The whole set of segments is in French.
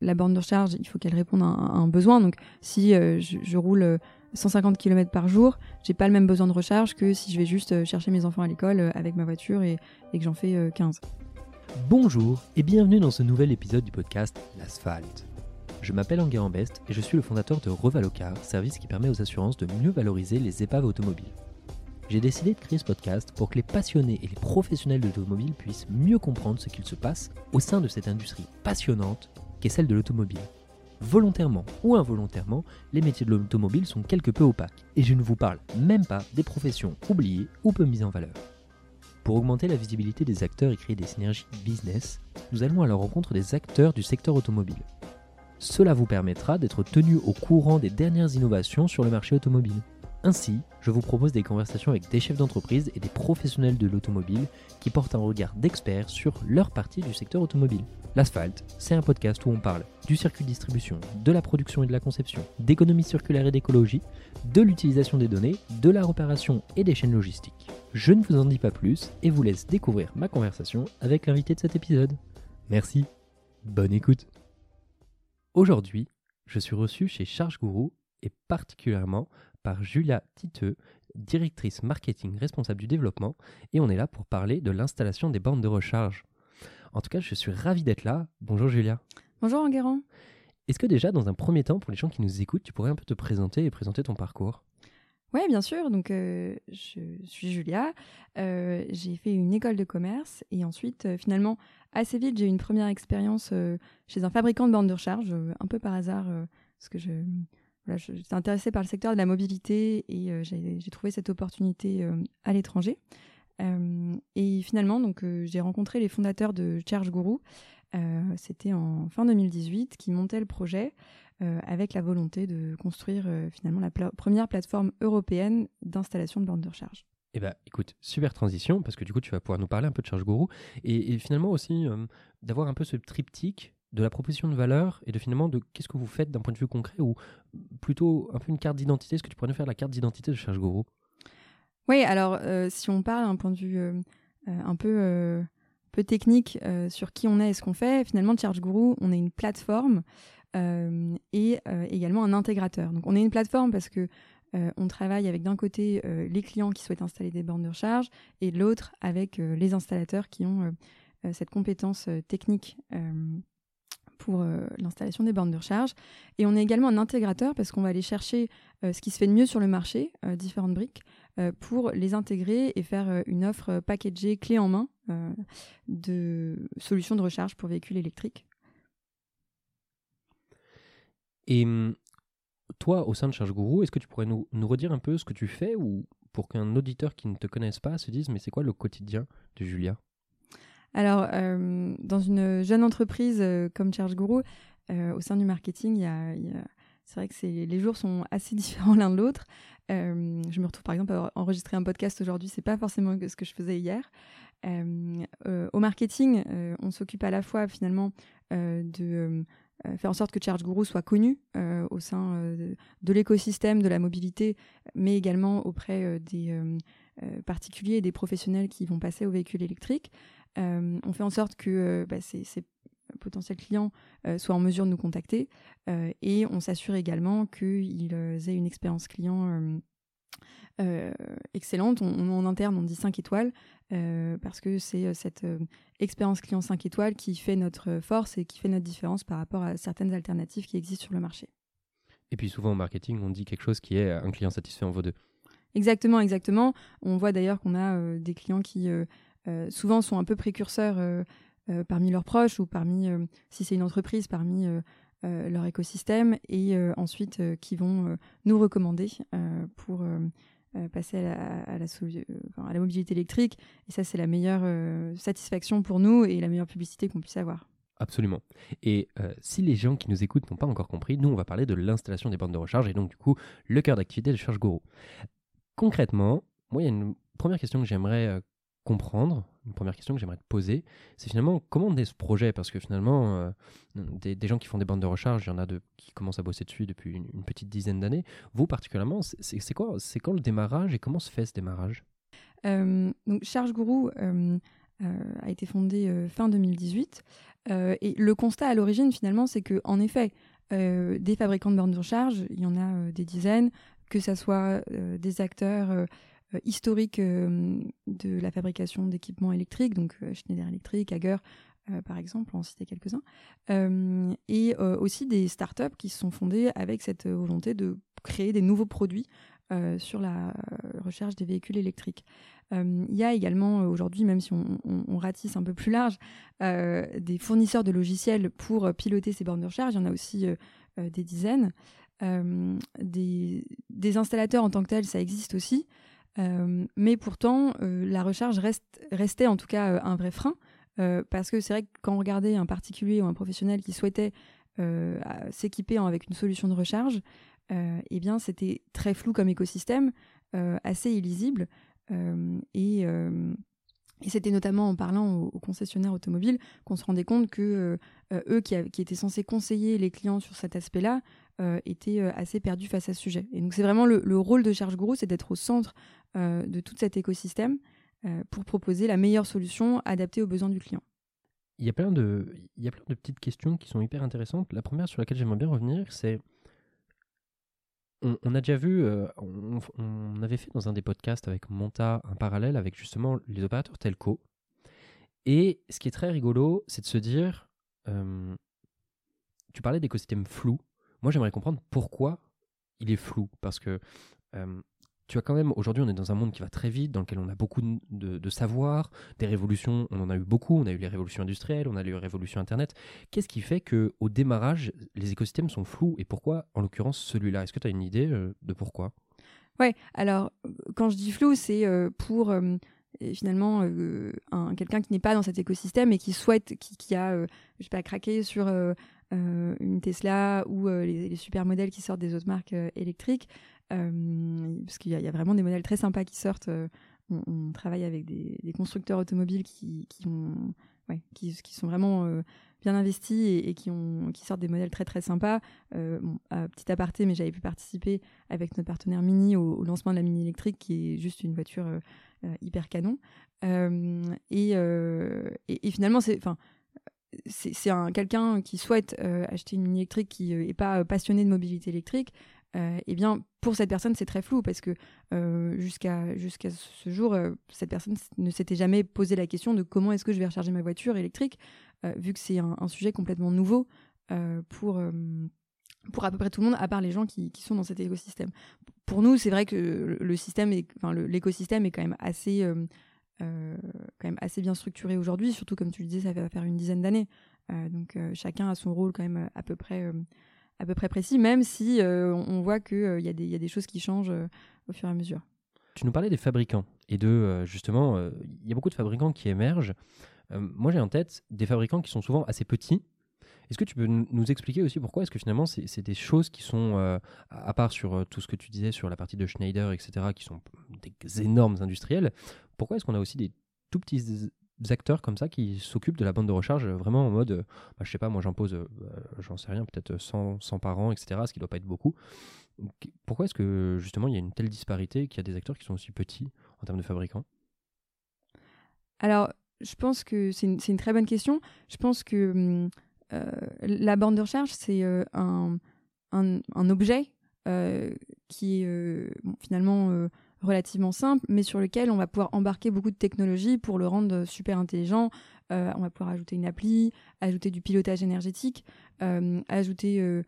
La borne de recharge, il faut qu'elle réponde à un, besoin. Donc, si je, roule 150 km par jour, j'ai pas le même besoin de recharge que si je vais juste chercher mes enfants à l'école avec ma voiture et, et que j'en fais 15. Bonjour et bienvenue dans ce nouvel épisode du podcast L'Asphalte. Je m'appelle Enguerrand Best et je suis le fondateur de Revalocar, service qui permet aux assurances de mieux valoriser les épaves automobiles. J'ai décidé de créer ce podcast pour que les passionnés et les professionnels de l'automobile puissent mieux comprendre ce qu'il se passe au sein de cette industrie passionnante qu'est celle de l'automobile. Volontairement ou involontairement, les métiers de l'automobile sont quelque peu opaques, et je ne vous parle même pas des professions oubliées ou peu mises en valeur. Pour augmenter la visibilité des acteurs et créer des synergies business, nous allons à la rencontre des acteurs du secteur automobile. Cela vous permettra d'être tenu au courant des dernières innovations sur le marché automobile. Ainsi, je vous propose des conversations avec des chefs d'entreprise et des professionnels de l'automobile qui portent un regard d'experts sur leur partie du secteur automobile. L'asphalte, c'est un podcast où on parle du circuit de distribution, de la production et de la conception, d'économie circulaire et d'écologie, de l'utilisation des données, de la réparation et des chaînes logistiques. Je ne vous en dis pas plus et vous laisse découvrir ma conversation avec l'invité de cet épisode. Merci, bonne écoute. Aujourd'hui, je suis reçu chez Charge Guru et particulièrement par Julia Titeux, directrice marketing responsable du développement, et on est là pour parler de l'installation des bornes de recharge. En tout cas, je suis ravi d'être là. Bonjour Julia. Bonjour Enguerrand. Est-ce que déjà, dans un premier temps, pour les gens qui nous écoutent, tu pourrais un peu te présenter et présenter ton parcours? Oui, bien sûr. Donc, euh, je suis Julia. Euh, j'ai fait une école de commerce et ensuite, euh, finalement, assez vite, j'ai eu une première expérience chez un fabricant de bornes de recharge, un peu par hasard, parce que je, j'étais intéressée par le secteur de la mobilité et j'ai trouvé cette opportunité à l'étranger. Euh, et finalement, donc, j'ai rencontré les fondateurs de Charge Guru. C'était en fin 2018 qui montaient le projet avec la volonté de construire finalement la première plateforme européenne d'installation de bornes de recharge. Eh bien, écoute, super transition, parce que du coup, tu vas pouvoir nous parler un peu de Charge Guru, et, et finalement aussi d'avoir un peu ce triptyque de la proposition de valeur et de finalement de qu'est-ce que vous faites d'un point de vue concret ou plutôt un peu une carte d'identité. Est-ce que tu pourrais nous faire la carte d'identité de Charge Guru Oui, alors euh, si on parle d'un point de vue euh, euh, un peu, technique sur qui on est et ce qu'on fait, finalement, Charge Guru, on est une plateforme et également un intégrateur. Donc on est une plateforme parce que on travaille avec d'un côté les clients qui souhaitent installer des bornes de recharge et de l'autre avec les installateurs qui ont cette compétence technique pour l'installation des bornes de recharge. Et on est également un intégrateur parce qu'on va aller chercher ce qui se fait de mieux sur le marché, différentes briques, pour les intégrer et faire une offre packagée clé en main de solutions de recharge pour véhicules électriques. Et hum, toi, au sein de Charge Guru, est-ce que tu pourrais nous, nous, redire un peu ce que tu fais ou pour qu'un auditeur qui ne te connaisse pas se dise mais c'est quoi le quotidien de Julia? Alors, euh, dans une jeune entreprise euh, comme Charge Guru, euh, au sein du marketing, il y a, c'est vrai que les jours sont assez différents l'un de l'autre. je me retrouve par exemple à enregistrer un podcast aujourd'hui, c'est pas forcément ce que je faisais hier. au marketing, on s'occupe à la fois finalement de faire en sorte que Charge Guru soit connu au sein de l'écosystème de la mobilité, mais également auprès des particuliers et des professionnels qui vont passer aux véhicules électriques. Euh, on fait en sorte que euh, bah, ces, potentiels clients euh, soient en mesure de nous contacter et on s'assure également qu'ils aient une expérience client excellente. en interne, on dit 5 étoiles parce que c'est cette expérience client 5 étoiles qui fait notre force et qui fait notre différence par rapport à certaines alternatives qui existent sur le marché. Et puis souvent au marketing, on dit quelque chose qui est un client satisfait en vaut deux. Exactement, exactement. On voit d'ailleurs qu'on a des clients qui euh, souvent sont un peu précurseurs euh, euh, parmi leurs proches ou parmi, si c'est une entreprise, parmi leur écosystème et ensuite qui vont nous recommander pour passer à la, à, la mobilité électrique. Et ça, c'est la meilleure satisfaction pour nous et la meilleure publicité qu'on puisse avoir. Absolument. Et si les gens qui nous écoutent n'ont pas encore compris, nous, on va parler de l'installation des bornes de recharge et donc, du coup, le cœur d'activité de Charge Guru. Concrètement, moi, il y a une première question que j'aimerais comprendre, une première question que j'aimerais te poser, c'est finalement comment on est ce projet? Parce que finalement, euh, des, gens qui font des bandes de recharge, il y en a de, qui commencent à bosser dessus depuis une, petite dizaine d'années. Vous particulièrement, c'est quoi C'est quand le démarrage et comment se fait ce démarrage? Euh, donc Charge Guru euh, a été fondée fin 2018. et le constat à l'origine, finalement, c'est que en effet, des fabricants de bornes de recharge, il y en a des dizaines, que ce soit des acteurs historiques de la fabrication d'équipements électriques, donc Schneider Electric, Hager, par exemple, en citer quelques-uns, et aussi des startups qui se sont fondées avec cette volonté de créer des nouveaux produits sur la recherche des véhicules électriques. Il y a également aujourd'hui, même si on, ratisse un peu plus large, des fournisseurs de logiciels pour piloter ces bornes de recharge. Il y en a aussi des dizaines. Des, des, installateurs en tant que tels, ça existe aussi. Mais pourtant, la recharge restait en tout cas un vrai frein. parce que c'est vrai que quand on regardait un particulier ou un professionnel qui souhaitait s'équiper avec une solution de recharge, eh bien c'était très flou comme écosystème, assez illisible. et, c'était notamment en parlant aux, concessionnaires automobiles qu'on se rendait compte que eux qui, étaient censés conseiller les clients sur cet aspect-là étaient assez perdus face à ce sujet. Et donc c'est vraiment le, le, rôle de Charge Guru, c'est d'être au centre de tout cet écosystème pour proposer la meilleure solution adaptée aux besoins du client. Il y, a plein de, il y a plein de petites questions qui sont hyper intéressantes. La première sur laquelle j'aimerais bien revenir, c'est on, a déjà vu, euh, on, avait fait dans un des podcasts avec Monta un parallèle avec justement les opérateurs telco. Et ce qui est très rigolo, c'est de se dire, euh, tu parlais d'écosystème flou. Moi, j'aimerais comprendre pourquoi il est flou. Parce que euh, tu as quand même, aujourd'hui, on est dans un monde qui va très vite, dans lequel on a beaucoup de, savoir, des révolutions, on en a eu beaucoup, on a eu les révolutions industrielles, on a eu les révolutions Internet. Qu'est-ce qui fait que au démarrage, les écosystèmes sont flous et pourquoi, en l'occurrence, celui-là? Est-ce que tu as une idée euh, de pourquoi? Ouais, alors, quand je dis flou, c'est euh, pour euh, finalement quelqu'un qui n'est pas dans cet écosystème et qui souhaite, qui, a, je sais pas, craqué sur une Tesla ou les, les, super modèles qui sortent des autres marques électriques, euh, parce qu'il y, a vraiment des modèles très sympas qui sortent. Euh, on, travaille avec des, constructeurs automobiles qui, sont vraiment euh, bien investis et, qui, sortent des modèles très très sympas. petit aparté, mais j'avais pu participer avec notre partenaire Mini au, lancement de la Mini électrique, qui est juste une voiture hyper canon. Et, finalement, c'est, c'est quelqu'un qui souhaite acheter une Mini électrique qui n'est pas passionné de mobilité électrique, euh, eh bien, pour cette personne, c'est très flou parce que euh, jusqu'à ce jour, euh, cette personne ne s'était jamais posé la question de comment est-ce que je vais recharger ma voiture électrique, vu que c'est un, sujet complètement nouveau pour, pour à peu près tout le monde, à part les gens qui, qui sont dans cet écosystème. Pour nous, c'est vrai que enfin, l'écosystème est quand même assez quand même assez bien structuré aujourd'hui, surtout comme tu le disais, ça va faire une dizaine d'années. donc chacun a son rôle quand même à peu près à peu près précis, même si euh, on voit qu'il euh, y, y, a des choses qui changent euh, au fur et à mesure. Tu nous parlais des fabricants et de justement, il y a beaucoup de fabricants qui émergent. moi, j'ai en tête des fabricants qui sont souvent assez petits. Est-ce que tu peux nous expliquer aussi pourquoi est-ce que finalement c'est des choses qui sont, à part sur tout ce que tu disais sur la partie de Schneider, etc., qui sont des énormes industriels, pourquoi est-ce qu'on a aussi des tout petits acteurs comme ça qui s'occupent de la bande de recharge vraiment en mode, bah, je sais pas, moi j'impose, euh, j'en sais rien, peut-être 100, 100, par an, etc., ce qui doit pas être beaucoup. Pourquoi est-ce que justement il y a une telle disparité qu'il y a des acteurs qui sont aussi petits en termes de fabricants? Alors, je pense que c'est une, une, très bonne question. Je pense que hum, euh, la bande de recharge, c'est euh, un, un, objet qui finalement relativement simple, mais sur lequel on va pouvoir embarquer beaucoup de technologies pour le rendre super intelligent. Euh, on va pouvoir ajouter une appli, ajouter du pilotage énergétique, euh, ajouter, euh,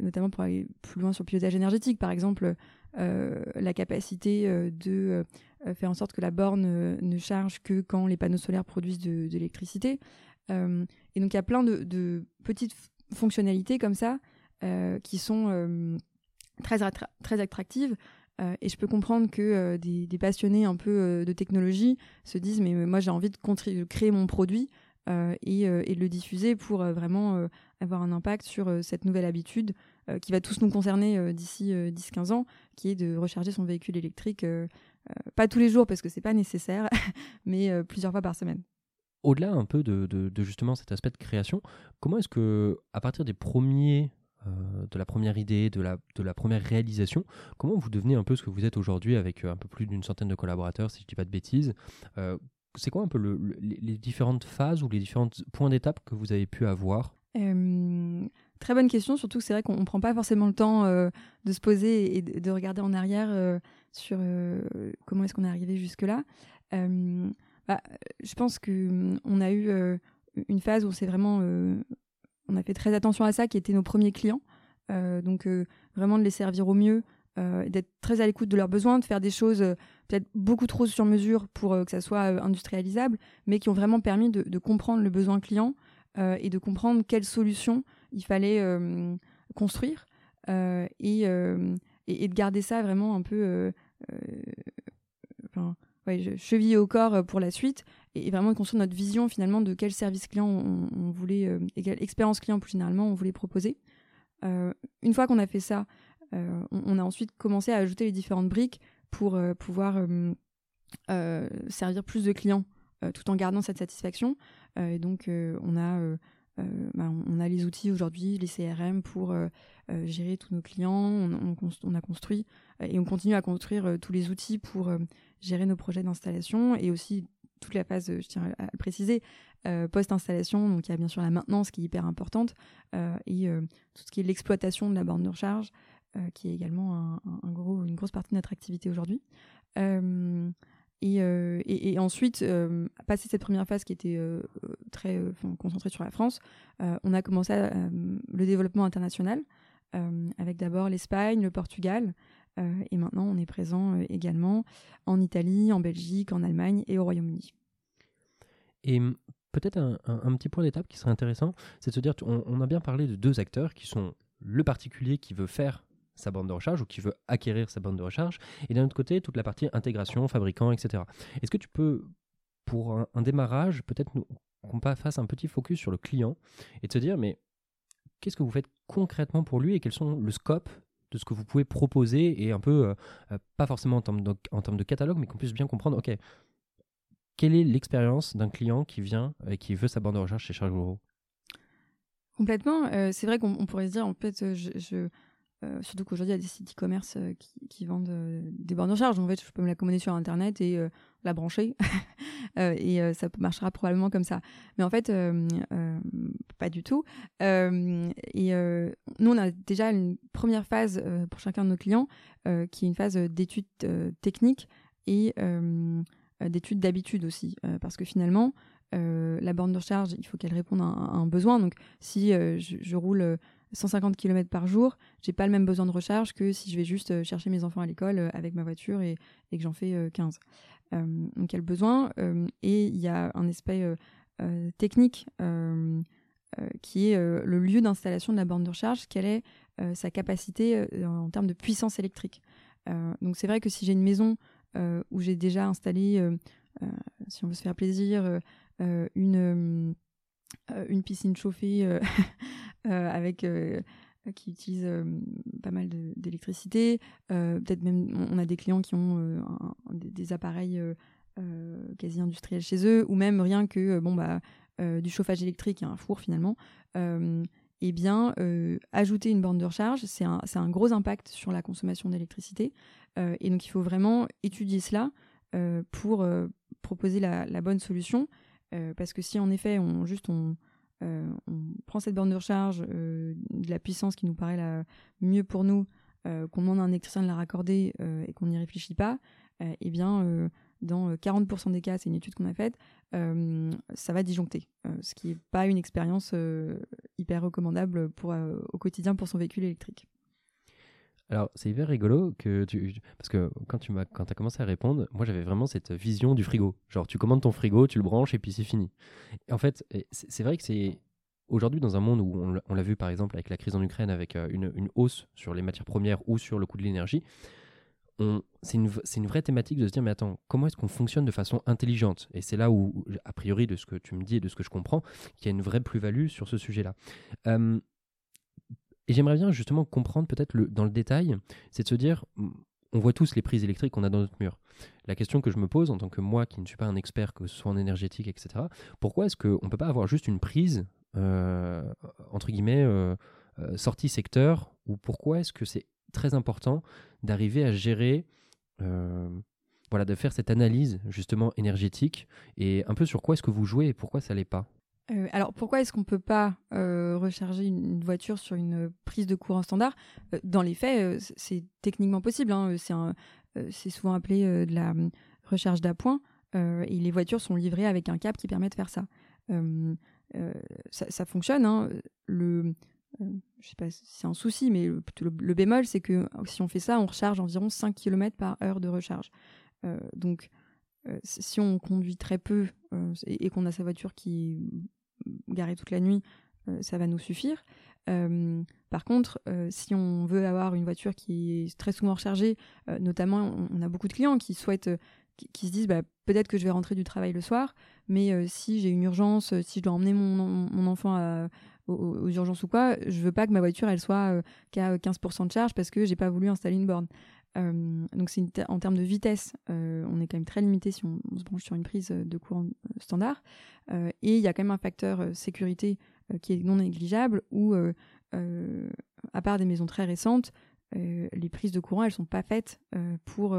notamment pour aller plus loin sur le pilotage énergétique, par exemple, la capacité de faire en sorte que la borne ne charge que quand les panneaux solaires produisent de, l'électricité. et donc il y a plein de, petites fonctionnalités comme ça qui sont très, très attractives. Euh, et je peux comprendre que euh, des, passionnés un peu euh, de technologie se disent mais moi j'ai envie de, créer mon produit et, et, le diffuser pour vraiment avoir un impact sur cette nouvelle habitude qui va tous nous concerner d'ici 10-15 ans, qui est de recharger son véhicule électrique, pas tous les jours parce que c'est pas nécessaire, mais plusieurs fois par semaine. Au-delà un peu de, de, justement cet aspect de création, comment est-ce que, à partir des premiers euh, de la première idée, de la, de la première réalisation. Comment vous devenez un peu ce que vous êtes aujourd'hui avec euh, un peu plus d'une centaine de collaborateurs, si je ne dis pas de bêtises euh, c'est quoi un peu les différentes phases ou les différents points d'étape que vous avez pu avoir? Très bonne question, surtout que c'est vrai qu'on ne prend pas forcément le temps de se poser et de, regarder en arrière sur comment est-ce qu'on est arrivé jusque-là. Bah, je pense qu'on mmh, a eu une phase où c'est vraiment, on a fait très attention à ça, qui étaient nos premiers clients. donc vraiment de les servir au mieux, d'être très à l'écoute de leurs besoins, de faire des choses peut-être beaucoup trop sur mesure pour que ça soit industrialisable, mais qui ont vraiment permis de, comprendre le besoin client et de comprendre quelles solutions il fallait construire et, de garder ça vraiment un peu ouais, chevillé au corps pour la suite et, vraiment construire notre vision finalement de quel service client on, voulait et quelle expérience client plus généralement on voulait proposer. une fois qu'on a fait ça, on, a ensuite commencé à ajouter les différentes briques pour pouvoir servir plus de clients tout en gardant cette satisfaction. et donc on a bah, on a les outils aujourd'hui, les CRM pour gérer tous nos clients. On, on, a construit et on continue à construire tous les outils pour gérer nos projets d'installation et aussi toute la phase, je tiens à le préciser, post-installation. Donc il y a bien sûr la maintenance qui est hyper importante et tout ce qui est l'exploitation de la borne de recharge qui est également un, gros, une grosse partie de notre activité aujourd'hui. Et, ensuite, passer cette première phase qui était très concentrée sur la France, on a commencé le développement international avec d'abord l'Espagne, le Portugal, et maintenant on est présent également en Italie, en Belgique, en Allemagne et au Royaume-Uni. Et peut-être un, petit point d'étape qui serait intéressant, c'est de se dire, on, a bien parlé de deux acteurs qui sont le particulier qui veut faire sa bande de recharge ou qui veut acquérir sa bande de recharge, et d'un autre côté, toute la partie intégration, fabricant, etc. Est-ce que tu peux, pour un, démarrage, peut-être qu'on fasse un petit focus sur le client et de se dire, mais qu'est-ce que vous faites concrètement pour lui et quels sont le scope de ce que vous pouvez proposer et un peu, euh, euh, pas forcément en termes, de, catalogue, mais qu'on puisse bien comprendre, OK, quelle est l'expérience d'un client qui vient et qui veut sa bande de recharge chez Charles Complètement. Euh, c'est vrai qu'on pourrait se dire, en fait, je euh, surtout qu'aujourd'hui, il y a des sites e-commerce euh, qui, vendent euh, des bornes de charge. En fait, je peux me la commander sur Internet et la brancher. et ça marchera probablement comme ça. Mais en fait, pas du tout. et nous, on a déjà une première phase pour chacun de nos clients qui est une phase d'études techniques et d'études d'habitude aussi. parce que finalement, la borne de recharge, il faut qu'elle réponde à un, besoin. Donc, si je, roule 150 km par jour, j'ai pas le même besoin de recharge que si je vais juste euh, chercher mes enfants à l'école euh, avec ma voiture et, que j'en fais 15. Euh, donc il y a le besoin et il y a un aspect technique qui est le lieu d'installation de la borne de recharge, quelle est sa capacité en termes de puissance électrique. donc c'est vrai que si j'ai une maison où j'ai déjà installé, si on veut se faire plaisir, une une piscine chauffée avec qui utilise pas mal d'électricité. Peut-être même on a des clients qui ont des, appareils quasi industriels chez eux, ou même rien que bon bah du chauffage électrique un four finalement. eh bien, ajouter une borne de recharge, c'est un, un, gros impact sur la consommation d'électricité. et donc, il faut vraiment étudier cela pour proposer la, la, bonne solution. Euh, parce que si en effet, on, juste on, euh, on prend cette borne de recharge, euh, de la puissance qui nous paraît la mieux pour nous, qu'on demande à un électricien de la raccorder et qu'on n'y réfléchit pas, eh bien, dans 40% des cas, c'est une étude qu'on a faite, ça va disjoncter, ce qui n'est pas une expérience hyper recommandable au quotidien pour son véhicule électrique. Alors, c'est hyper rigolo que tu. Parce que quand tu m'as quand as commencé à répondre, moi j'avais vraiment cette vision du frigo. Genre, tu commandes ton frigo, tu le branches et puis c'est fini. en fait, c'est vrai que c'est. Aujourd'hui, dans un monde où on l'a vu par exemple avec la crise en Ukraine, avec euh, une, une, hausse sur les matières premières ou sur le coût de l'énergie, c'est une, une, vraie thématique de se dire mais attends, comment est-ce qu'on fonctionne de façon intelligente? Et c'est là où, a priori, de ce que tu me dis et de ce que je comprends, qu'il y a une vraie plus-value sur ce sujet-là. Euh, et j'aimerais bien justement comprendre peut-être le, dans le détail, c'est de se dire, on voit tous les prises électriques qu'on a dans notre mur. La question que je me pose en tant que moi qui ne suis pas un expert, que ce soit en énergétique, etc., pourquoi est-ce qu'on ne peut pas avoir juste une prise, euh, entre guillemets, euh, euh, sortie secteur, ou pourquoi est-ce que c'est très important d'arriver à gérer voilà, de faire cette analyse justement énergétique et un peu sur quoi est-ce que vous jouez et pourquoi ça l'est pas? Euh, alors pourquoi est-ce qu'on ne peut pas euh, recharger une, voiture sur une prise de courant standard? Euh, Dans les faits, c'est techniquement possible. Hein, c'est souvent appelé de la hum, recharge d'appoint et les voitures sont livrées avec un câble qui permet de faire ça. Ça, fonctionne. Hein. Le, sais pas si c'est un souci, mais le, bémol, c'est que si on fait ça, on recharge environ 5 km par heure de recharge. donc si on conduit très peu et qu'on a sa voiture qui garer toute la nuit, euh, ça va nous suffire. Euh, par contre, euh, si on veut avoir une voiture qui est très souvent rechargée, notamment on, a beaucoup de clients qui souhaitent, qui, se disent bah, peut-être que je vais rentrer du travail le soir, mais si j'ai une urgence, si je dois emmener mon, enfant aux, urgences ou quoi, je veux pas que ma voiture elle soit qu'à 15% de charge parce que j'ai pas voulu installer une borne. Donc c'est en termes de vitesse, on est quand même très limité si on, se branche sur une prise de courant standard. et il y a quand même un facteur sécurité qui est non négligeable où, à part des maisons très récentes, les prises de courant elles sont pas faites pour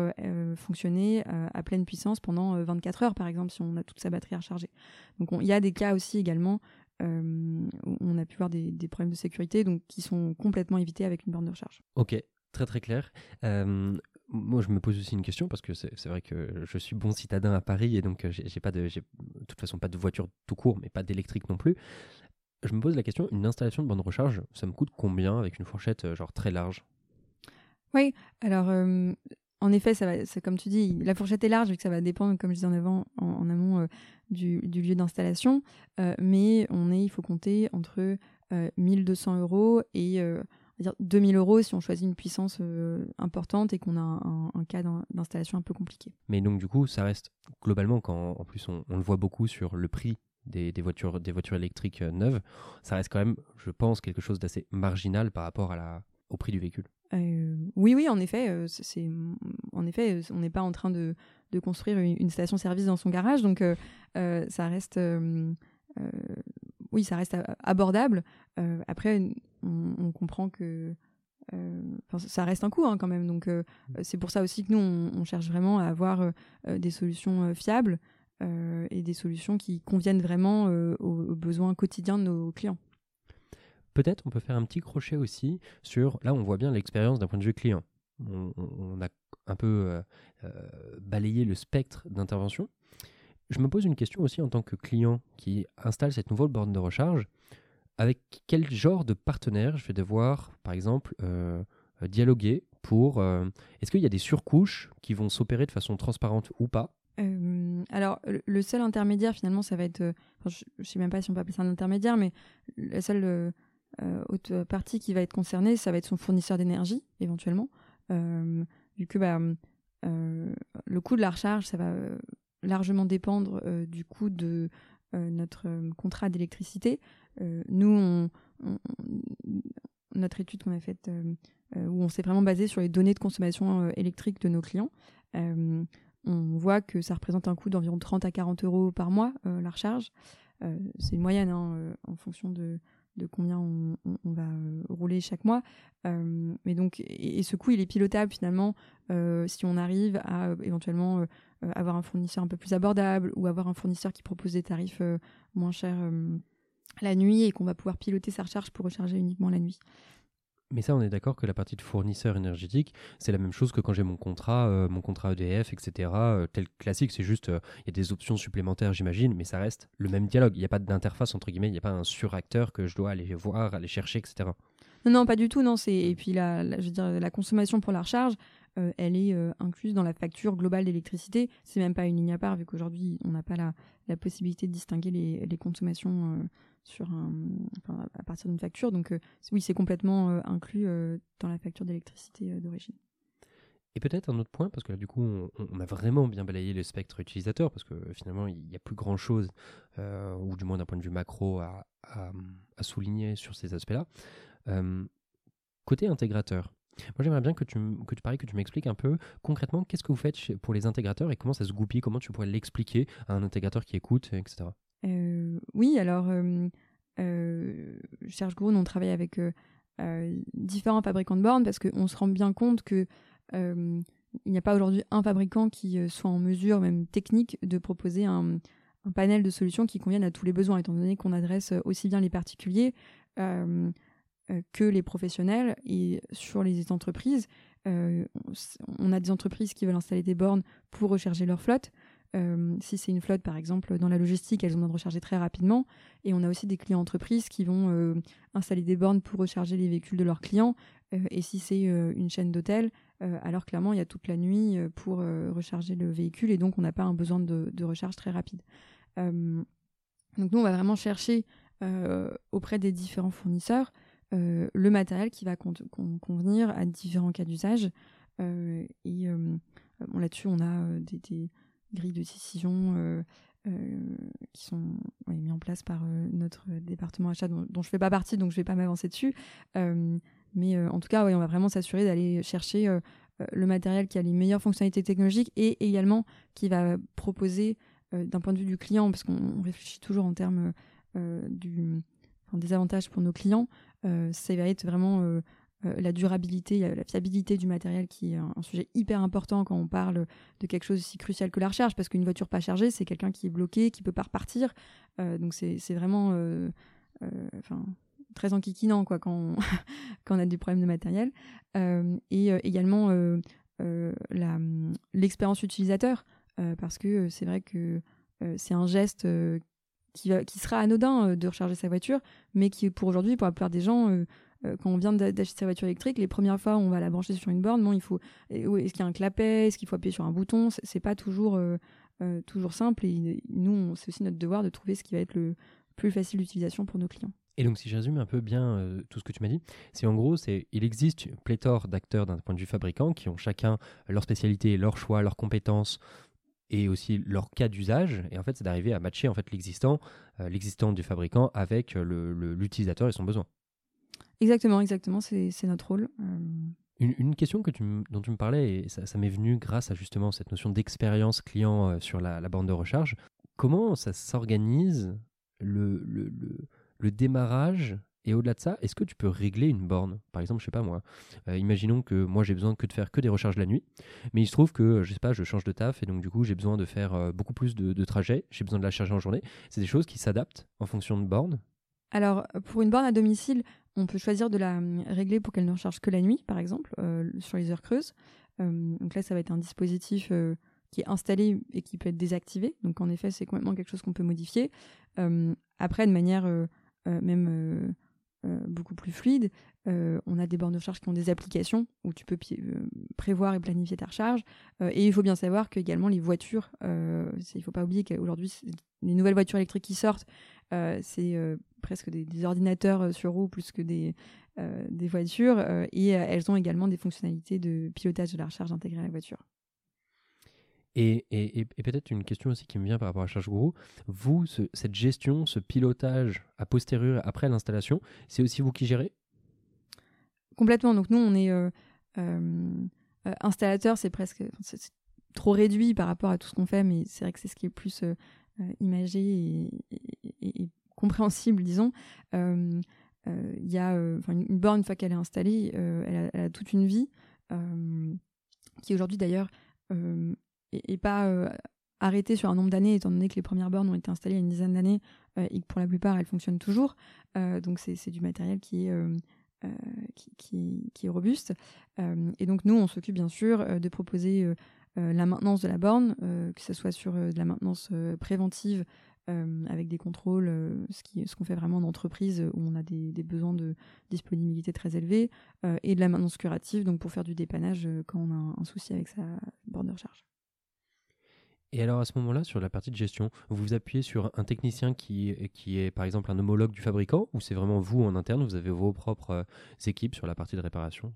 fonctionner à pleine puissance pendant 24 heures par exemple si on a toute sa batterie à recharger. Donc il y a des cas aussi également où on a pu voir des, des, problèmes de sécurité donc qui sont complètement évités avec une borne de recharge. Ok, Très très clair. moi, je me pose aussi une question parce que c'est vrai que je suis bon citadin à Paris et donc j'ai pas de, de toute façon pas de voiture tout court, mais pas d'électrique non plus. Je me pose la question, une installation de bande de recharge, ça me coûte combien avec une fourchette genre très large? Oui, alors en effet, ça va, comme tu dis, la fourchette est large vu que ça va dépendre, comme je disais en avant, en, amont du, du, lieu d'installation, mais on est, il faut compter entre 1200 euros et dire 2000 euros si on choisit une puissance euh, importante et qu'on a un, cas d'installation un peu compliqué. Mais donc du coup, ça reste globalement, quand en plus on, le voit beaucoup sur le prix des, voitures, des voitures électriques euh, neuves, ça reste quand même, je pense, quelque chose d'assez marginal par rapport à la, au prix du véhicule. Euh, oui, oui, en effet, c'est, en effet, on n'est pas en train de, de construire une, station-service dans son garage, donc ça reste, oui, ça reste abordable. après, on, comprend que euh, ça reste un coût hein, quand même. Donc euh, mm. c'est pour ça aussi que nous, on, cherche vraiment à avoir des solutions fiables et des solutions qui conviennent vraiment aux, besoins quotidiens de nos clients. Peut-être on peut faire un petit crochet aussi sur, là on voit bien l'expérience d'un point de vue client. On, a un peu balayé le spectre d'intervention. Je me pose une question aussi en tant que client qui installe cette nouvelle borne de recharge avec quel genre de partenaire je vais devoir, par exemple, euh, dialoguer pour... Euh, est-ce qu'il y a des surcouches qui vont s'opérer de façon transparente ou pas? Euh, alors, le seul intermédiaire, finalement, ça va être. je ne sais même pas si on peut appeler ça un intermédiaire, mais la seule haute partie qui va être concernée, ça va être son fournisseur d'énergie, éventuellement. vu que bah, le coût de la recharge, ça va largement dépendre du coût de notre contrat d'électricité. Euh, nous, notre étude qu'on a faite, euh, euh, où on s'est vraiment basé sur les données de consommation électrique de nos clients, on voit que ça représente un coût d'environ 30 à 40 euros par mois, la recharge. c'est une moyenne hein, en fonction de, combien on, va rouler chaque mois. mais donc, et, ce coût, il est pilotable finalement si on arrive à éventuellement avoir un fournisseur un peu plus abordable ou avoir un fournisseur qui propose des tarifs moins chers la nuit et qu'on va pouvoir piloter sa recharge pour recharger uniquement la nuit. Mais ça, on est d'accord que la partie de fournisseur énergétique, c'est la même chose que quand j'ai mon contrat, euh, mon contrat EDF, etc. Euh, tel classique, c'est juste, euh, il y a des options supplémentaires, j'imagine, mais ça reste le même dialogue. Il n'y a pas d'interface, entre guillemets, il n'y a pas un suracteur que je dois aller voir, aller chercher, etc. Non, non, pas du tout, non. Et puis, la, je veux dire, la consommation pour la recharge, elle est incluse dans la facture globale d'électricité. C'est même pas une ligne à part, vu qu'aujourd'hui, on n'a pas la, possibilité de distinguer les consommations sur à partir d'une facture. Donc euh, oui, c'est complètement euh, inclus euh, dans la facture d'électricité d'origine. Et peut-être un autre point, parce que là, du coup, on, a vraiment bien balayé le spectre utilisateur, parce que finalement, il n'y a plus grand-chose, ou du moins d'un point de vue macro, à, souligner sur ces aspects-là. côté intégrateur, moi, j'aimerais bien que tu, que tu, que tu m'expliques un peu concrètement qu'est-ce que vous faites pour les intégrateurs et comment ça se goupille, comment tu pourrais l'expliquer à un intégrateur qui écoute, etc. Euh, oui, alors, euh, euh, Serge Groen, on travaille avec différents fabricants de bornes parce qu'on se rend bien compte que il n'y a pas aujourd'hui un fabricant qui soit en mesure, même technique, de proposer un, un, panel de solutions qui conviennent à tous les besoins, étant donné qu'on adresse aussi bien les particuliers que les professionnels et sur les entreprises. on a des entreprises qui veulent installer des bornes pour recharger leur flotte. Euh, si c'est une flotte, par exemple, dans la logistique, elles ont besoin de recharger très rapidement. Et on a aussi des clients entreprises qui vont euh, installer des bornes pour recharger les véhicules de leurs clients. Euh, et si c'est une chaîne d'hôtels, alors clairement, il y a toute la nuit pour recharger le véhicule et donc on n'a pas un besoin de, recharge très rapide. donc nous, on va vraiment chercher auprès des différents fournisseurs le matériel qui va convenir à différents cas d'usage. et là-dessus, on a des grilles de décision euh, euh, qui sont mis en place par euh, notre département achat dont, je ne fais pas partie, donc je ne vais pas m'avancer dessus. mais en tout cas, on va vraiment s'assurer d'aller chercher le matériel qui a les meilleures fonctionnalités technologiques et également qui va proposer d'un point de vue du client, parce qu'on réfléchit toujours en termes du, des avantages pour nos clients, ça va être vraiment euh, la durabilité, la fiabilité du matériel qui est un, sujet hyper important quand on parle de quelque chose aussi crucial que la recharge, parce qu'une voiture pas chargée, c'est quelqu'un qui est bloqué, qui peut pas repartir. Euh, donc c'est vraiment euh, très enquiquinant quoi, quand, on, quand on a des problèmes de matériel. et également l'expérience utilisateur, parce que c'est vrai que c'est un geste qui, qui sera anodin de recharger sa voiture, mais qui pour aujourd'hui, pour la plupart des gens, quand on vient d'acheter sa voiture électrique, les premières fois on va la brancher sur une borne, il faut, est-ce qu'il y a un clapet, est-ce qu'il faut appuyer sur un bouton, c'est pas toujours, euh, euh, toujours simple et nous, c'est aussi notre devoir de trouver ce qui va être le plus facile d'utilisation pour nos clients. Et donc, si je résume un peu bien tout ce que tu m'as dit, c'est en gros, c'est il existe pléthore d'acteurs d'un point de vue fabricant qui ont chacun leur spécialité, leur choix, leurs compétences et aussi leur cas d'usage. Et en fait, c'est d'arriver à matcher en fait l'existant, l'existant du fabricant avec l'utilisateur et son besoin. Exactement, exactement, c'est notre rôle. Euh. Une, question que tu, dont tu me parlais, et ça, m'est venu grâce à justement cette notion d'expérience client euh, sur la, bande de recharge, comment ça s'organise le, le, le, démarrage et au-delà de ça, est-ce que tu peux régler une borne? Par exemple, je sais pas moi, euh, imaginons que moi j'ai besoin que de faire que des recharges la nuit, mais il se trouve que, je sais pas, je change de taf et donc du coup j'ai besoin de faire beaucoup plus de, de trajets, j'ai besoin de la charger en journée. C'est des choses qui s'adaptent en fonction de borne alors, pour une borne à domicile, on peut choisir de la hum, régler pour qu'elle ne recharge que la nuit, par exemple, euh, sur les heures creuses. Hum, donc là, ça va être un dispositif euh, qui est installé et qui peut être désactivé. Donc en effet, c'est complètement quelque chose qu'on peut modifier. Hum, après, de manière euh, même beaucoup plus fluide, on a des bornes de recharge qui ont des applications où tu peux prévoir et planifier ta recharge. et il faut bien savoir que également les voitures, il ne faut pas oublier qu'aujourd'hui, les nouvelles voitures électriques qui sortent, c'est presque des, ordinateurs euh, sur roue plus que des, euh, des voitures. Euh, et elles ont également des fonctionnalités de pilotage de la recharge intégrée à la voiture. Et, et, et peut-être une question aussi qui me vient par rapport à Charge Guru. Vous, cette gestion, ce pilotage a posteriori après l'installation, c'est aussi vous qui gérez? Complètement. Donc nous, on est installateur, c'est presque trop réduit par rapport à tout ce qu'on fait, mais c'est vrai que c'est ce qui est plus imagé et, compréhensible, disons. Euh, euh, il y a euh, une borne, une fois qu'elle est installée, elle a, toute une vie, qui aujourd'hui d'ailleurs n'est pas arrêtée sur un nombre d'années, étant donné que les premières bornes ont été installées il y a une dizaine d'années et que pour la plupart elles fonctionnent toujours. donc c'est du matériel qui est, qui, qui, est robuste. et donc nous, on s'occupe bien sûr de proposer la maintenance de la borne, que ce soit sur de la maintenance préventive euh, avec des contrôles, euh, ce qu'on ce fait vraiment en entreprise où on a des, besoins de disponibilité très élevés, euh, et de la maintenance curative, donc pour faire du dépannage quand on a un, souci avec sa borne de recharge. Et alors à ce moment-là, sur la partie de gestion, vous vous appuyez sur un technicien qui, qui est par exemple un homologue du fabricant, ou c'est vraiment vous en interne, vous avez vos propres équipes sur la partie de réparation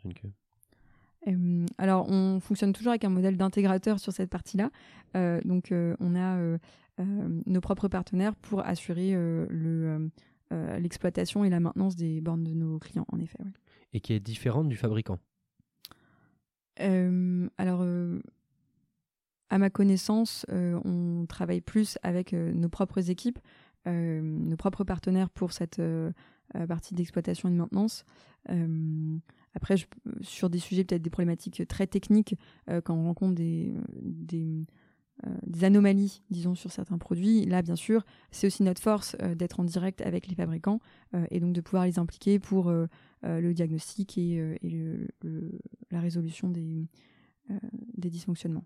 alors, on fonctionne toujours avec un modèle d'intégrateur sur cette partie-là. donc, on a euh, nos propres partenaires pour assurer euh, le euh, l'exploitation et la maintenance des bornes de nos clients, en effet. Et qui est différente du fabricant? Alors, à ma connaissance, on travaille plus avec nos propres équipes, nos propres partenaires pour cette partie d'exploitation et de maintenance. après, sur des sujets peut-être des problématiques très techniques, quand on rencontre des, des, anomalies, disons, sur certains produits, là, bien sûr, c'est aussi notre force d'être en direct avec les fabricants et donc de pouvoir les impliquer pour le diagnostic et, la résolution des, des dysfonctionnements.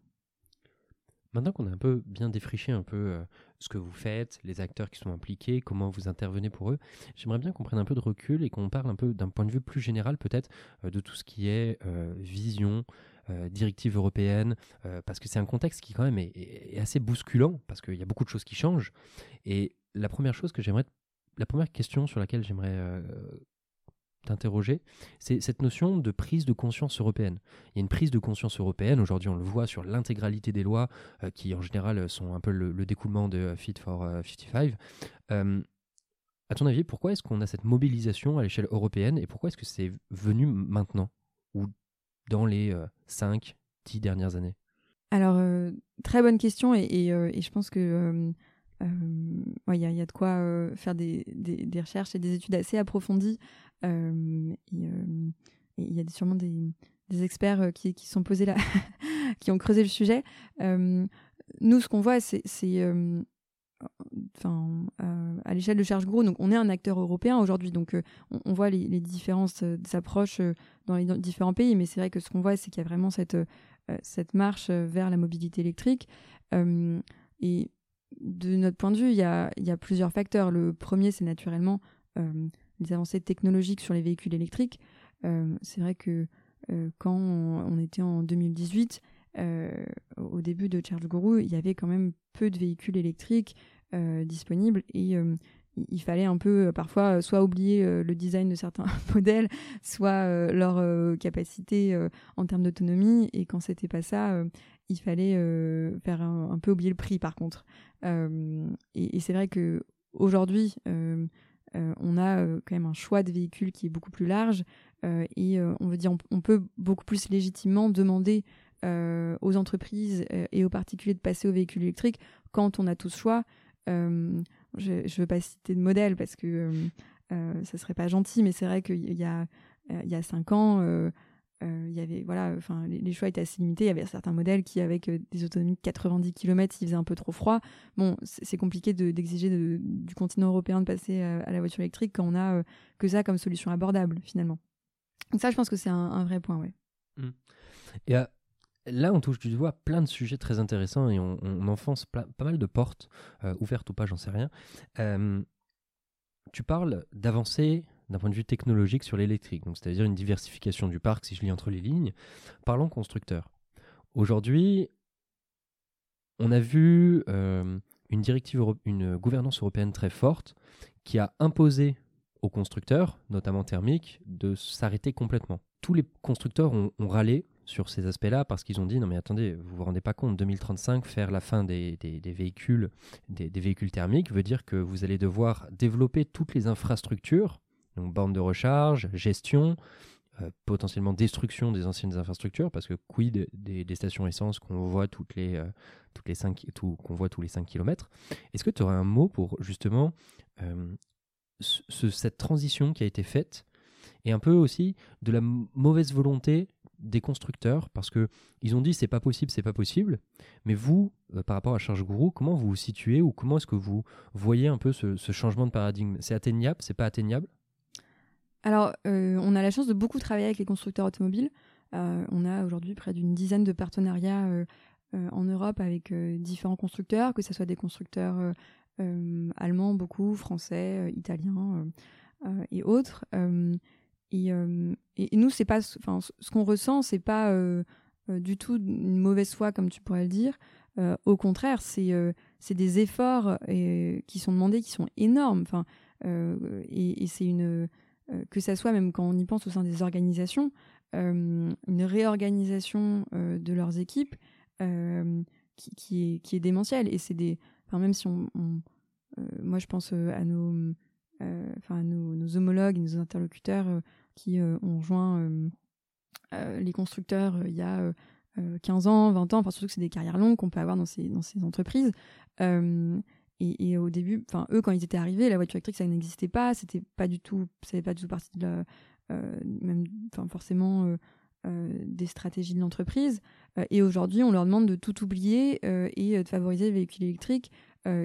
Maintenant qu'on a un peu bien défriché un peu euh, ce que vous faites, les acteurs qui sont impliqués, comment vous intervenez pour eux, j'aimerais bien qu'on prenne un peu de recul et qu'on parle un peu d'un point de vue plus général peut-être euh, de tout ce qui est euh, vision, directive européenne, parce que c'est un contexte qui quand même est assez bousculant, parce qu'il y a beaucoup de choses qui changent. Et la première chose que j'aimerais, la première question sur laquelle j'aimerais t'interroger, c'est cette notion de prise de conscience européenne. Il y a une prise de conscience européenne, aujourd'hui on le voit sur l'intégralité des lois, euh, qui en général sont un peu le, découlement de Fit for 55. Euh, euh, à ton avis, pourquoi est-ce qu'on a cette mobilisation à l'échelle européenne et pourquoi est-ce que c'est venu maintenant ou dans les 5, 10 dernières années? Alors, très bonne question et, je pense que il y, y, a de quoi faire des, recherches et des études assez approfondies euh, euh, il y a sûrement des, experts euh, qui, sont posés là, qui ont creusé le sujet. nous, ce qu'on voit, c'est enfin, à l'échelle de Charge Gros, donc on est un acteur européen aujourd'hui, donc on, voit les, différences d'approche dans les différents pays, mais c'est vrai que ce qu'on voit, c'est qu'il y a vraiment cette, cette marche vers la mobilité électrique. et de notre point de vue, il y a plusieurs facteurs. Le premier, c'est naturellement les avancées technologiques sur les véhicules électriques. Euh, c'est vrai que euh, quand on, était en 2018, euh, au début de Charge Guru, il y avait quand même peu de véhicules électriques disponibles et il fallait un peu parfois soit oublier le design de certains modèles, soit leur capacité en termes d'autonomie. Et quand c'était pas ça, il fallait faire un, peu oublier le prix par contre. et, c'est vrai que aujourd'hui, on a euh, quand même un choix de véhicules qui est beaucoup plus large euh, et on veut dire on, peut beaucoup plus légitimement demander aux entreprises et aux particuliers de passer aux véhicules électriques quand on a tout ce choix. je ne veux pas citer de modèle parce que ça serait pas gentil, mais c'est vrai qu'il y a, il y a cinq ans, euh, il y avait voilà enfin les, choix étaient assez limités. Il y avait certains modèles qui avec euh, des autonomies de 90 km il faisait un peu trop froid. Bon c'est compliqué d'exiger du continent européen de passer euh, à la voiture électrique quand on a que ça comme solution abordable finalement. Donc ça je pense que c'est un, vrai point ouais. Mmh. et là on touche du doigt plein de sujets très intéressants et on, enfonce pas mal de portes ouvertes ou pas j'en sais rien. Tu parles d'avancer d'un point de vue technologique sur l'électrique, donc c'est-à-dire une diversification du parc si je lis entre les lignes. Parlons constructeurs. Aujourd'hui, on a vu euh, une directive, une gouvernance européenne très forte qui a imposé aux constructeurs, notamment thermiques, de s'arrêter complètement. Tous les constructeurs ont, râlé sur ces aspects-là parce qu'ils ont dit non mais attendez, vous vous rendez pas compte, 2035, faire la fin des, véhicules, des, véhicules thermiques veut dire que vous allez devoir développer toutes les infrastructures donc bande de recharge, gestion, euh, potentiellement destruction des anciennes infrastructures, parce que quid des, stations essence qu'on voit toutes les, euh, toutes les 5, qu'on voit tous les 5 km. Est-ce que tu aurais un mot pour justement euh, cette transition qui a été faite et un peu aussi de la mauvaise volonté des constructeurs? Parce que ils ont dit c'est pas possible, c'est pas possible. Mais vous, par rapport à Charge Guru, comment vous vous situez ou comment est-ce que vous voyez un peu ce, ce changement de paradigme? C'est atteignable, c'est pas atteignable? Alors, euh, on a la chance de beaucoup travailler avec les constructeurs automobiles. Euh, on a aujourd'hui près d'une dizaine de partenariats euh, en Europe avec différents constructeurs, que ce soit des constructeurs allemands, beaucoup, français, italiens et autres. Et, nous, c'est pas, ce qu'on ressent, c'est pas du tout une mauvaise foi, comme tu pourrais le dire. au contraire, c'est c'est des efforts qui sont demandés, qui sont énormes. Enfin, et c'est une que ça soit même quand on y pense au sein des organisations, euh, une réorganisation euh, de leurs équipes qui, est, qui est démentielle. Et c'est des. Même si on. moi, je pense à nos. Enfin, nos, nos, homologues, nos interlocuteurs qui ont rejoint les constructeurs il y a 15 ans, 20 ans, enfin surtout que c'est des carrières longues qu'on peut avoir dans ces, dans ces entreprises. Et, au début, enfin eux quand ils étaient arrivés, la voiture électrique ça n'existait pas, c'était pas du tout, ça pas du tout partie de euh, même, forcément des stratégies de l'entreprise. et aujourd'hui, on leur demande de tout oublier et de favoriser le véhicule électrique,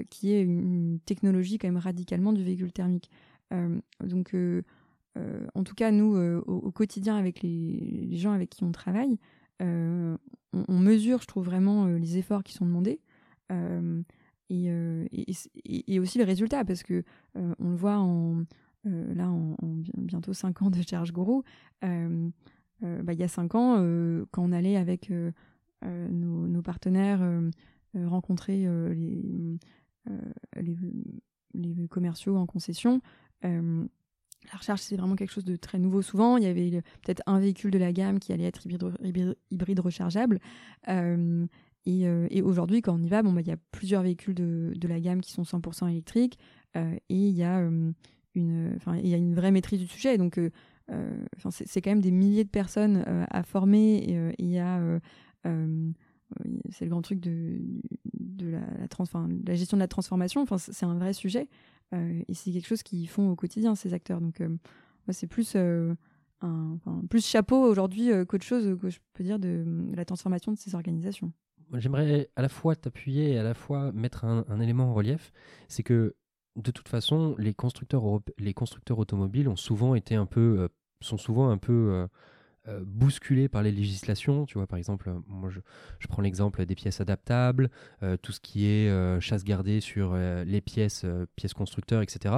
qui est une, technologie quand même radicalement du véhicule thermique. donc, en tout cas, nous, au, quotidien, avec les, gens avec qui on travaille, on, mesure, je trouve vraiment, les efforts qui sont demandés. Et, et, aussi les résultats, parce que on le voit en, là en, bientôt 5 ans de Charge Guru. Bah, il y a 5 ans, quand on allait avec nos, partenaires rencontrer les, les, commerciaux en concession, la recharge, c'est vraiment quelque chose de très nouveau souvent. Il y avait peut-être un véhicule de la gamme qui allait être hybride, rechargeable. Euh, et, aujourd'hui, quand on y va, bon, bah, il y a plusieurs véhicules de, la gamme qui sont 100% électriques euh, et il y, a, une, il y a une vraie maîtrise du sujet. Donc, euh, c'est quand même des milliers de personnes à former et il c'est le grand truc de, la, gestion de la transformation. C'est un vrai sujet et c'est quelque chose qu'ils font au quotidien, ces acteurs. Donc, c'est plus. Un, plus chapeau aujourd'hui qu'autre chose que je peux dire de la transformation de ces organisations j'aimerais à la fois t'appuyer et à la fois mettre un, élément en relief, c'est que de toute façon, les constructeurs, les constructeurs automobiles ont souvent été un peu, euh, sont souvent un peu euh, euh, bousculé par les législations. Tu vois, par exemple, moi je, prends l'exemple des pièces adaptables, euh, tout ce qui est euh, chasse gardée sur les pièces, pièces constructeurs, etc.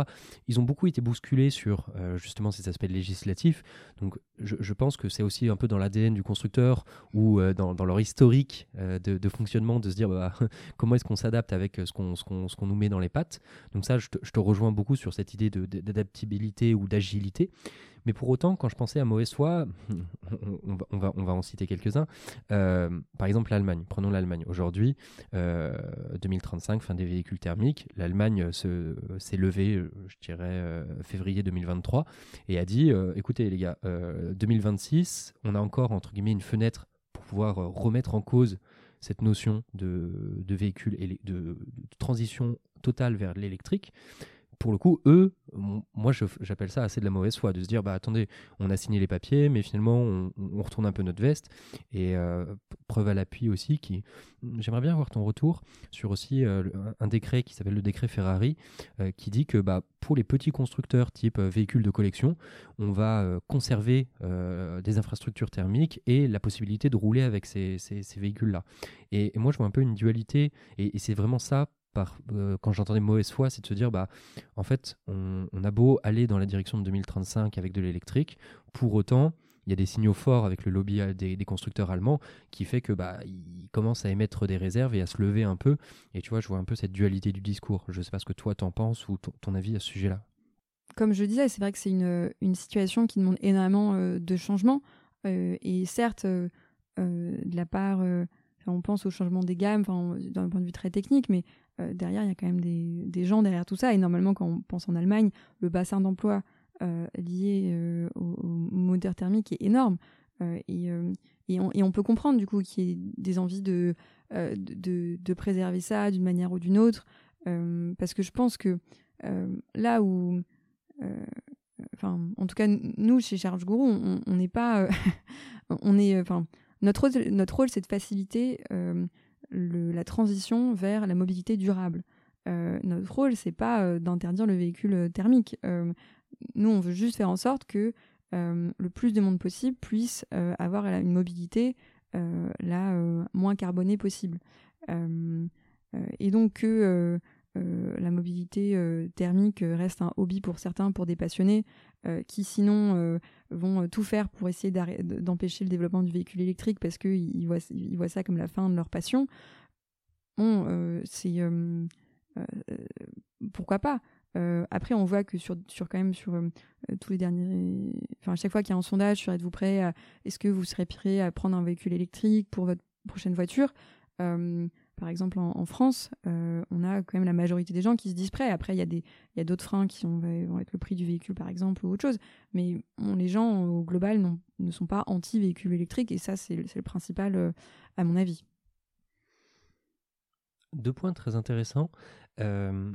Ils ont beaucoup été bousculés sur justement ces aspects législatifs. Donc je, pense que c'est aussi un peu dans l'ADN du constructeur ou dans, leur historique de, fonctionnement de se dire bah, comment est-ce qu'on s'adapte avec ce qu'on nous met dans les pattes. Donc ça, je je te rejoins beaucoup sur cette idée d'adaptabilité ou d'agilité. Mais pour autant, quand je pensais à mauvaise foi, on, va, en citer quelques-uns. Euh, par exemple, l'Allemagne. Prenons l'Allemagne. Aujourd'hui, 2035, euh, fin des véhicules thermiques, l'Allemagne s'est levée, euh, je dirais, février 2023, et a dit écoutez, les gars, 2026, on a encore, entre guillemets, une fenêtre pour pouvoir remettre en cause cette notion de, véhicule et de transition totale vers l'électrique pour le coup, eux, moi j'appelle ça assez de la mauvaise foi, de se dire bah attendez, on a signé les papiers, mais finalement on, retourne un peu notre veste. Et euh, preuve à l'appui aussi, qui j'aimerais bien avoir ton retour sur aussi euh, un décret qui s'appelle le décret Ferrari, euh, qui dit que bah, pour les petits constructeurs type véhicules de collection, on va conserver des infrastructures thermiques et la possibilité de rouler avec ces, véhicules-là. Et, moi je vois un peu une dualité, et c'est vraiment ça euh, quand j'entendais mauvaise foi, c'est de se dire, bah, en fait, on, a beau aller dans la direction de 2035 avec de l'électrique, pour autant, il y a des signaux forts avec le lobby euh, des, constructeurs allemands qui fait que bah ils commencent à émettre des réserves et à se lever un peu. Et tu vois, je vois un peu cette dualité du discours. Je ne sais pas ce que toi t'en penses ou ton, avis à ce sujet-là. Comme je disais, c'est vrai que c'est une, situation qui demande énormément euh, de changements. et certes, de la part, on pense au changement des gammes, d'un point de vue très technique, mais euh, derrière, il y a quand même des, gens derrière tout ça. Et normalement, quand on pense en Allemagne, le bassin d'emploi euh, lié euh, au, moteur thermique est énorme. Et, on, peut comprendre du coup qu'il y ait des envies de, de, préserver ça d'une manière ou d'une autre. parce que je pense que là où enfin, en tout cas, nous, chez Charge Guru, on n'est pas. on est. notre notre rôle c'est de faciliter la transition vers la mobilité durable. Euh, notre rôle, c'est pas euh, d'interdire le véhicule euh, thermique. nous, on veut juste faire en sorte que le plus de monde possible puisse avoir une mobilité la moins carbonée possible. et donc que la mobilité thermique reste un hobby pour certains, pour des passionnés, qui sinon vont tout faire pour essayer d'empêcher le développement du véhicule électrique parce qu'ils voient, ils voient ça comme la fin de leur passion. Bon, c'est pourquoi pas? Après, on voit que sur, sur quand même sur tous les derniers, enfin à chaque fois qu'il y a un sondage sur êtes-vous prêt, est-ce que vous serez prêt à prendre un véhicule électrique pour votre prochaine voiture, par exemple, en, France, euh, on a quand même la majorité des gens qui se disent prêts. Après, il y a, d'autres freins qui vont être le prix du véhicule, par exemple, ou autre chose. Mais les gens, au global, ne sont pas anti-véhicule électrique. Et ça, c'est, le principal, euh, à mon avis. Deux points très intéressants. Euh,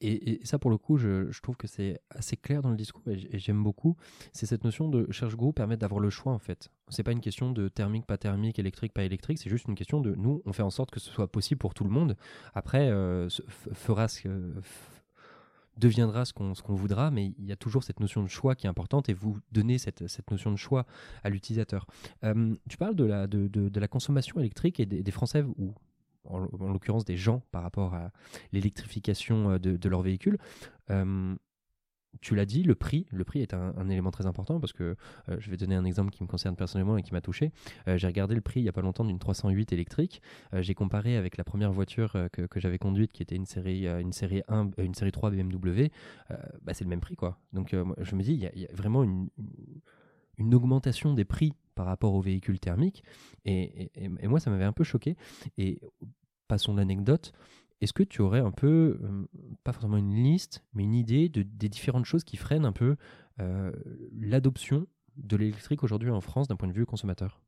et, ça, pour le coup, je, trouve que c'est assez clair dans le discours et j'aime beaucoup. C'est cette notion de Cherche Gros permet d'avoir le choix en fait. C'est pas une question de thermique, pas thermique, électrique, pas électrique. C'est juste une question de nous, on fait en sorte que ce soit possible pour tout le monde. Après, euh, fera ce deviendra ce qu'on voudra, mais il y a toujours cette notion de choix qui est importante et vous donnez cette, cette notion de choix à l'utilisateur. Euh, tu parles de la, de, de, la consommation électrique et des, des Français, ou en, l'occurrence des gens par rapport à l'électrification euh, de, de leurs véhicules. Euh, tu l'as dit, le prix, le prix est un, élément très important parce que euh, je vais donner un exemple qui me concerne personnellement et qui m'a touché. j'ai regardé le prix il n'y a pas longtemps d'une 308 électrique. j'ai comparé avec la première voiture que, que j'avais conduite qui était une série, une série 1, une série 3 BMW. Bah, c'est le même prix quoi. Donc je me dis, il y, a vraiment une, une, augmentation des prix par rapport aux véhicules thermiques. Et, moi, ça m'avait un peu choqué. Et passons l'anecdote. Est-ce que tu aurais un peu, euh, pas forcément une liste, mais une idée de, des différentes choses qui freinent un peu euh, l'adoption de l'électrique aujourd'hui en France d'un point de vue consommateur?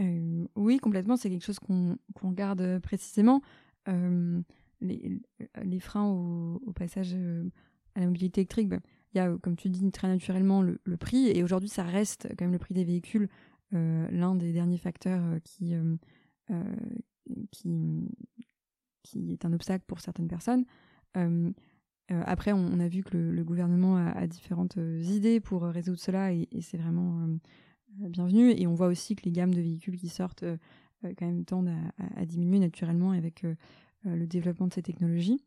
Euh, Oui, complètement. C'est quelque chose qu'on regarde précisément. Les, les, freins au, passage à la mobilité électrique, bah, il y a, comme tu dis, très naturellement le, prix. Et aujourd'hui, ça reste quand même le prix des véhicules, euh, l'un des derniers facteurs euh, qui, euh, qui, qui est un obstacle pour certaines personnes. après, on, a vu que le, gouvernement a, différentes idées pour résoudre cela et, c'est vraiment bienvenu. Et on voit aussi que les gammes de véhicules qui sortent quand même tendent à diminuer naturellement avec le développement de ces technologies.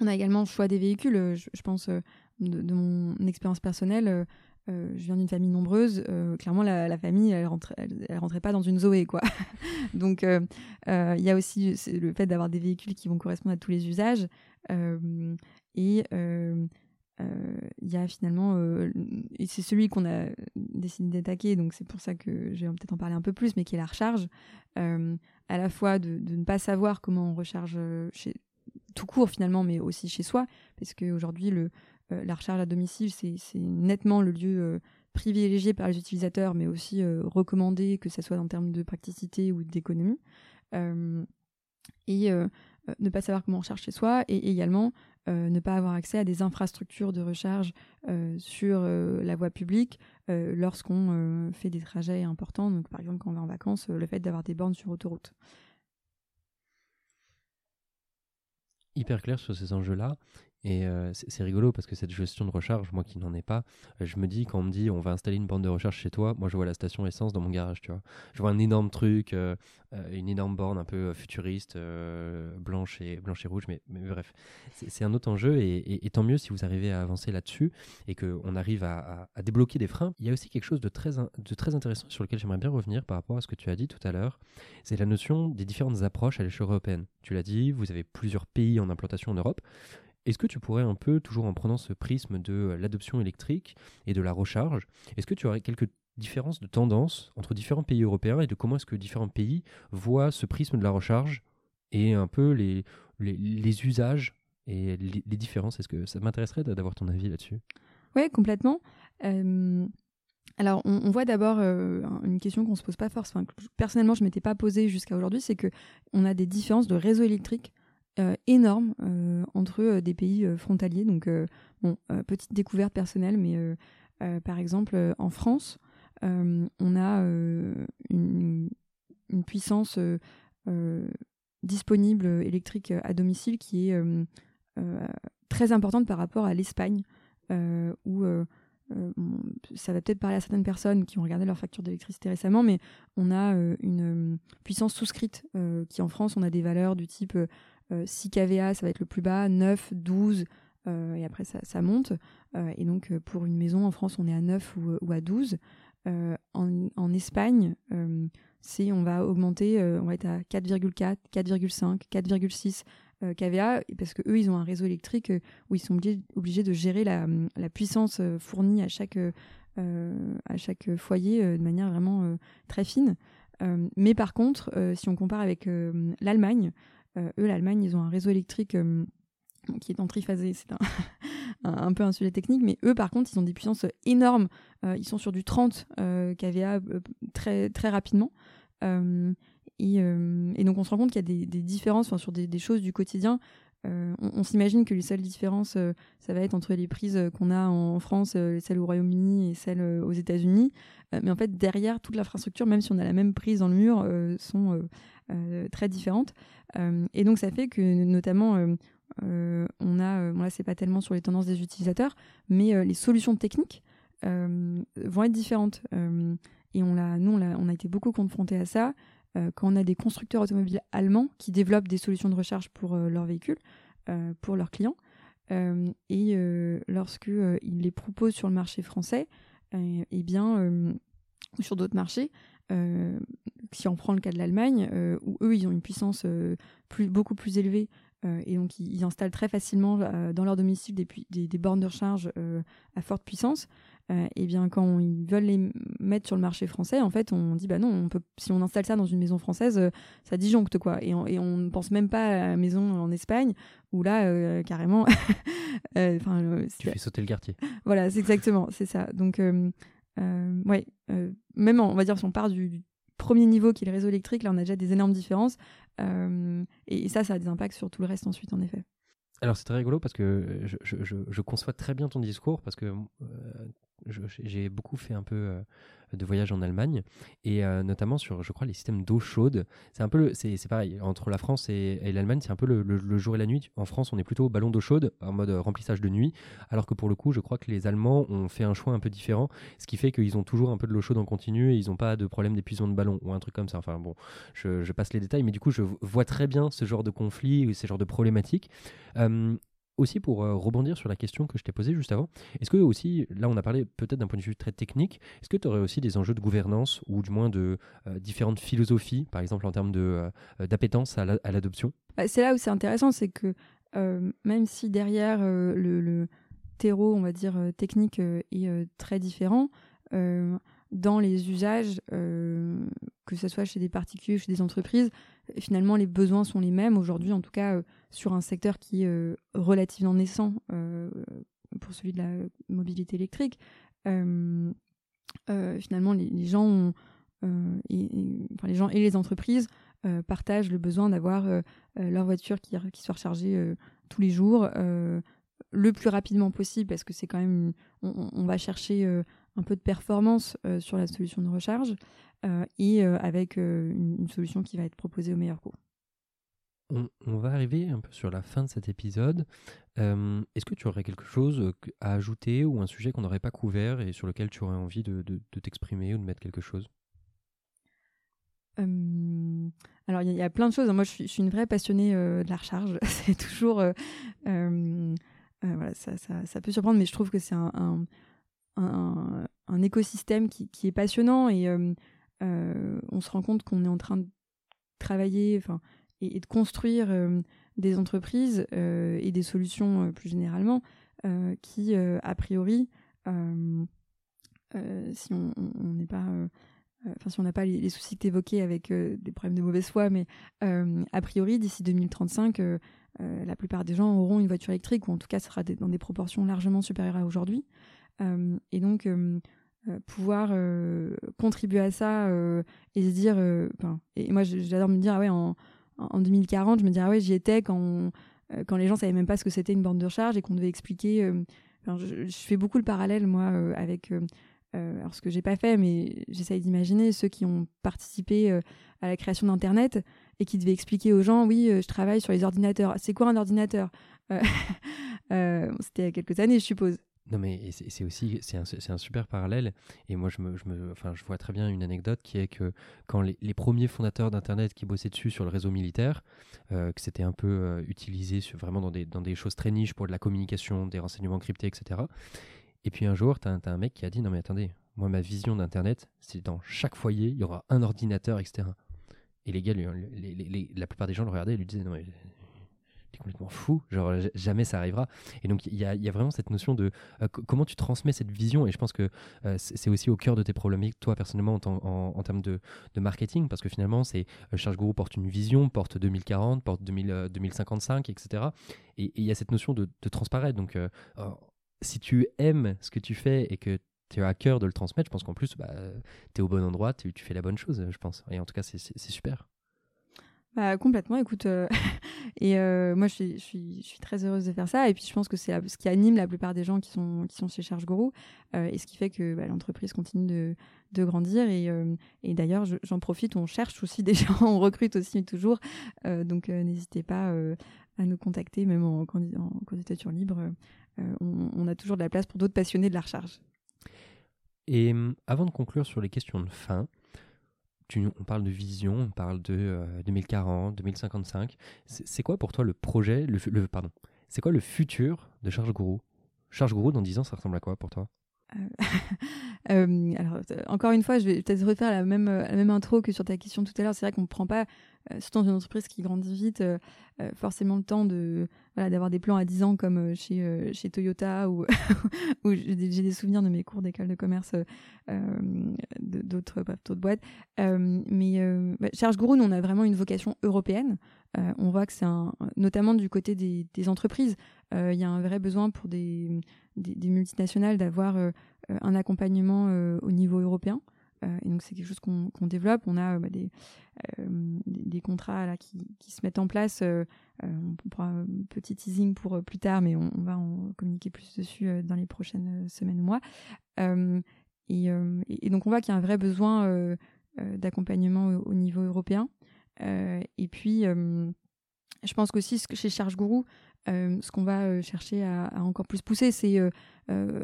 On a également le choix des véhicules. Euh, je, pense, euh, de, mon expérience personnelle, euh, je viens d'une famille nombreuse. clairement, la, famille, elle, rentre, elle, rentrait pas dans une Zoé, quoi. Donc, il y a aussi le fait d'avoir des véhicules qui vont correspondre à tous les usages. et il y a finalement, c'est celui qu'on a décidé d'attaquer, donc c'est pour ça que je vais peut-être en parler un peu plus, mais qui est la recharge. à la fois de, de, ne pas savoir comment on recharge chez, tout court finalement, mais aussi chez soi, parce qu'aujourd'hui, euh, la recharge à domicile, c'est nettement le lieu euh, privilégié par les utilisateurs, mais aussi euh, recommandé, que ce soit en termes de praticité ou d'économie. et ne pas savoir comment on recharge chez soi, et également ne pas avoir accès à des infrastructures de recharge sur la voie publique lorsqu'on fait des trajets importants. Donc, par exemple, quand on va en vacances, le fait d'avoir des bornes sur autoroute. Hyper clair sur ces enjeux-là. Et euh, c'est rigolo parce que cette gestion de recharge, moi qui n'en ai pas, euh, je me dis quand on me dit on va installer une borne de recharge chez toi, moi je vois la station essence dans mon garage, tu vois. Je vois un énorme truc, euh, une énorme borne un peu futuriste, blanche, et, blanche et rouge, mais, bref, c'est un autre enjeu et, tant mieux si vous arrivez à avancer là-dessus et qu'on arrive à, débloquer des freins. Il y a aussi quelque chose de très intéressant sur lequel j'aimerais bien revenir par rapport à ce que tu as dit tout à l'heure, c'est la notion des différentes approches à l'échelle européenne. Tu l'as dit, vous avez plusieurs pays en implantation en Europe. Est-ce que tu pourrais un peu, toujours en prenant ce prisme de euh, l'adoption électrique et de la recharge, est-ce que tu aurais quelques différences de tendance entre différents pays européens et de comment est-ce que différents pays voient ce prisme de la recharge et un peu les, usages et les, différences? Est-ce que ça m'intéresserait d'avoir ton avis là-dessus? Oui, complètement. alors, on, voit d'abord euh, une question qu'on se pose pas forcément. personnellement, je m'étais pas posée jusqu'à aujourd'hui, c'est que on a des différences de réseau électrique énorme euh, entre euh, des pays frontaliers. Donc, petite découverte personnelle, mais par exemple, en France, on a une, puissance disponible électrique à domicile qui est très importante par rapport à l'Espagne, où ça va peut-être parler à certaines personnes qui ont regardé leur facture d'électricité récemment, mais on a une puissance souscrite qui en France, on a des valeurs du type 6 euh, kVA, ça va être le plus bas, 9, 12, euh, et après ça, monte. Euh, et donc pour une maison en France, on est à 9 ou, à 12. En, Espagne, c'est on va augmenter, on va être à 4,4, 4,5, 4,6 kVA, parce que eux, ils ont un réseau électrique où ils sont obligés, de gérer la, puissance fournie à chaque, à chaque foyer de manière vraiment très fine. mais par contre, si on compare avec l'Allemagne, eux, l'Allemagne, ils ont un réseau électrique euh, qui est en triphasé, c'est un, peu un sujet technique, mais eux, par contre, ils ont des puissances énormes. Euh, ils sont sur du 30 kVA très, très rapidement. Et, donc, on se rend compte qu'il y a des, différences sur des, choses du quotidien on, s'imagine que les seules différences, ça va être entre les prises qu'on a en France, celles au Royaume-Uni et celles aux États-Unis. mais en fait, derrière, toute l'infrastructure, même si on a la même prise dans le mur, sont très différentes. et donc, ça fait que, notamment, on a, bon là, c'est pas tellement sur les tendances des utilisateurs, mais les solutions techniques vont être différentes. et on l'a, nous, on a, on a été beaucoup confrontés à ça. Euh, quand on a des constructeurs automobiles allemands qui développent des solutions de recharge pour euh, leurs véhicules, euh, pour leurs clients, et lorsqu'ils les proposent sur le marché français, eh bien, ou sur d'autres marchés, si on prend le cas de l'Allemagne, où eux, ils ont une puissance plus, beaucoup plus élevée et donc ils, installent très facilement dans leur domicile des, des, des bornes de recharge à forte puissance. Euh, et bien quand ils veulent les mettre sur le marché français, en fait, on dit bah non, on peut, si on installe ça dans une maison française, euh, ça disjoncte quoi. Et on, et on ne pense même pas à la maison en Espagne où là, euh, carrément, enfin, tu fais sauter le quartier. Voilà, c'est exactement, c'est ça. Donc, ouais, même on va dire si on part du, premier niveau qui est le réseau électrique, là on a déjà des énormes différences. et ça, ça a des impacts sur tout le reste ensuite, en effet. Alors c'est très rigolo parce que je, je, je, conçois très bien ton discours parce que j'ai beaucoup fait un peu euh, de voyages en Allemagne et euh, notamment sur, je crois, les systèmes d'eau chaude. C'est un peu, c'est pareil entre la France et, l'Allemagne, c'est un peu le, jour et la nuit. En France, on est plutôt ballon d'eau chaude en mode remplissage de nuit, alors que pour le coup, je crois que les Allemands ont fait un choix un peu différent, ce qui fait qu'ils ont toujours un peu de l'eau chaude en continu et ils n'ont pas de problème d'épuisement de ballon ou un truc comme ça. Enfin bon, je, passe les détails, mais du coup, je vois très bien ce genre de conflit ou ce genre de problématiques. Euh, aussi pour euh, rebondir sur la question que je t'ai posée juste avant, est-ce que aussi, là on a parlé peut-être d'un point de vue très technique, est-ce que tu aurais aussi des enjeux de gouvernance ou du moins de euh, différentes philosophies, par exemple en termes euh, d'appétence à, l'adoption? Bah, C'est là où c'est intéressant, c'est que même si derrière le, terreau, on va dire, technique est très différent, dans les usages, que ce soit chez des particuliers chez des entreprises, finalement les besoins sont les mêmes. Aujourd'hui, en tout cas sur un secteur qui est euh, relativement naissant euh, pour celui de la mobilité électrique, euh, finalement les, gens et, les entreprises partagent le besoin d'avoir leur voiture qui, soit rechargée tous les jours le plus rapidement possible parce que c'est quand même on, va chercher un peu de performance sur la solution de recharge et avec une, solution qui va être proposée au meilleur coût on, va arriver un peu sur la fin de cet épisode. Euh, est-ce que tu aurais quelque chose euh, à ajouter ou un sujet qu'on n'aurait pas couvert et sur lequel tu aurais envie de, t'exprimer ou de mettre quelque chose? Alors, il y, a plein de choses. Moi, je suis, une vraie passionnée euh, de la recharge. c'est toujours. voilà, ça, peut surprendre, mais je trouve que c'est un, écosystème qui, est passionnant et on se rend compte qu'on est en train de travailler. Et, de construire euh, des entreprises euh, et des solutions euh, plus généralement qui, a priori, si on n'est pas enfin si on n'a pas les, soucis que tu évoquais avec des problèmes de mauvaise foi, mais a priori, d'ici 2035, la plupart des gens auront une voiture électrique, ou en tout cas, ça sera dans des proportions largement supérieures à aujourd'hui. et donc, pouvoir contribuer à ça et se dire, et moi j'adore me dire, ah ouais, en, en 2040, je me dis, ah j'y étais quand, euh, quand les gens savaient même pas ce que c'était une borne de recharge et qu'on devait expliquer. Euh, je, fais beaucoup le parallèle, moi, euh, avec. alors, ce que j'ai pas fait, mais j'essaye d'imaginer ceux qui ont participé à la création d'Internet et qui devaient expliquer aux gens, oui, je travaille sur les ordinateurs. C'est quoi un ordinateur? C'était il y a quelques années, je suppose. Non, mais c'est aussi c'est un, un, super parallèle. Et moi, je, me, je, me, enfin, je vois très bien une anecdote qui est que quand les, les premiers fondateurs d'Internet qui bossaient dessus sur le réseau militaire, euh, que c'était un peu euh, utilisé sur, vraiment dans des, dans des choses très niches pour de la communication, des renseignements cryptés, etc. Et puis un jour, tu as, un mec qui a dit Non, mais attendez, moi, ma vision d'Internet, c'est dans chaque foyer, il y aura un ordinateur, etc. Et les gars, la plupart des gens le regardaient et lui disaient Non, mais complètement fou, genre jamais ça arrivera. Et donc il y a, vraiment cette notion de euh, comment tu transmets cette vision, et je pense que euh, c'est aussi au cœur de tes problématiques, toi personnellement, en, termes de, marketing, parce que finalement, c'est euh, Charge Guru porte une vision, porte 2040, porte 2000, 2055, etc. Et il y a cette notion de, transparaître. Donc si tu aimes ce que tu fais et que tu as à cœur de le transmettre, je pense qu'en plus, bah, tu es au bon endroit, tu fais la bonne chose, je pense. Et en tout cas, c'est super. Bah, complètement, écoute. euh, et euh, moi, je suis, très heureuse de faire ça. Et puis, je pense que c'est ce qui anime la plupart des gens qui sont, qui sont chez Charge Guru. euh, et ce qui fait que bah, l'entreprise continue de, grandir. Et, d'ailleurs, je- j'en profite, on cherche aussi des gens, on recrute aussi toujours. Donc, n'hésitez pas à nous contacter, même en, candi- en candidature libre. On, on a toujours de la place pour d'autres passionnés de la recharge. Et hum, avant de conclure sur les questions de fin, tu- on parle de vision, on parle de euh, 2040, 2055. C'est quoi pour toi le projet, le, le- pardon, c'est quoi le futur de Charge Guru Charge Guru dans 10 ans, ça ressemble à quoi pour toi? Euh, alors, euh, encore une fois, je vais peut-être refaire la même, intro que sur ta question tout à l'heure. C'est vrai qu'on ne prend pas, euh, surtout dans une entreprise qui grandit vite, forcément le temps de voilà, d'avoir des plans à 10 ans comme chez, Toyota ou, ou j'ai des, souvenirs de mes cours d'école de commerce d'autres d'autres boîtes. Mais bah, Charge Guru, nous, on a vraiment une vocation européenne. On voit que c'est un, notamment du côté des, entreprises, il y a un vrai besoin pour des, des, multinationales d'avoir euh, euh, un accompagnement euh, au niveau européen. Et donc c'est quelque chose qu'on développe. On a bah, des, des, contrats là, qui, se mettent en place. on pourra un petit teasing pour plus tard, mais on, va en communiquer plus dessus dans les prochaines semaines ou mois. Et, donc on voit qu'il y a un vrai besoin d'accompagnement au, au niveau européen. Et puis je pense qu'aussi chez Charge euh, ce qu'on va euh, chercher à, encore plus pousser, c'est euh, euh,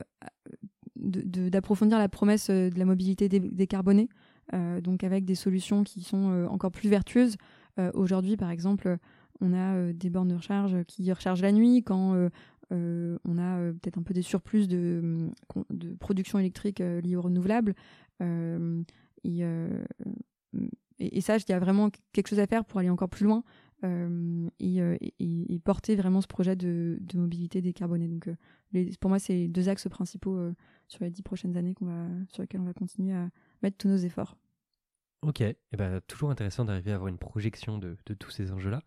d'approfondir la promesse euh, de la mobilité dé- décarbonée, euh, donc avec des solutions qui sont euh, encore plus vertueuses. Euh, Aujourd'hui, par exemple, on a euh, des bornes de recharge qui rechargent la nuit quand euh, euh, on a euh, peut-être un peu des surplus de, con- de production électrique euh, liée aux renouvelables. Euh, et, euh, et, et ça, il y a vraiment quelque chose à faire pour aller encore plus loin euh, et, porter vraiment ce projet de, mobilité décarbonée. Donc, euh, pour moi, c'est les deux axes principaux euh, sur les dix prochaines années sur lesquels on va continuer à mettre tous nos efforts. Ok, et ben, toujours intéressant d'arriver à avoir une projection de, tous ces enjeux-là.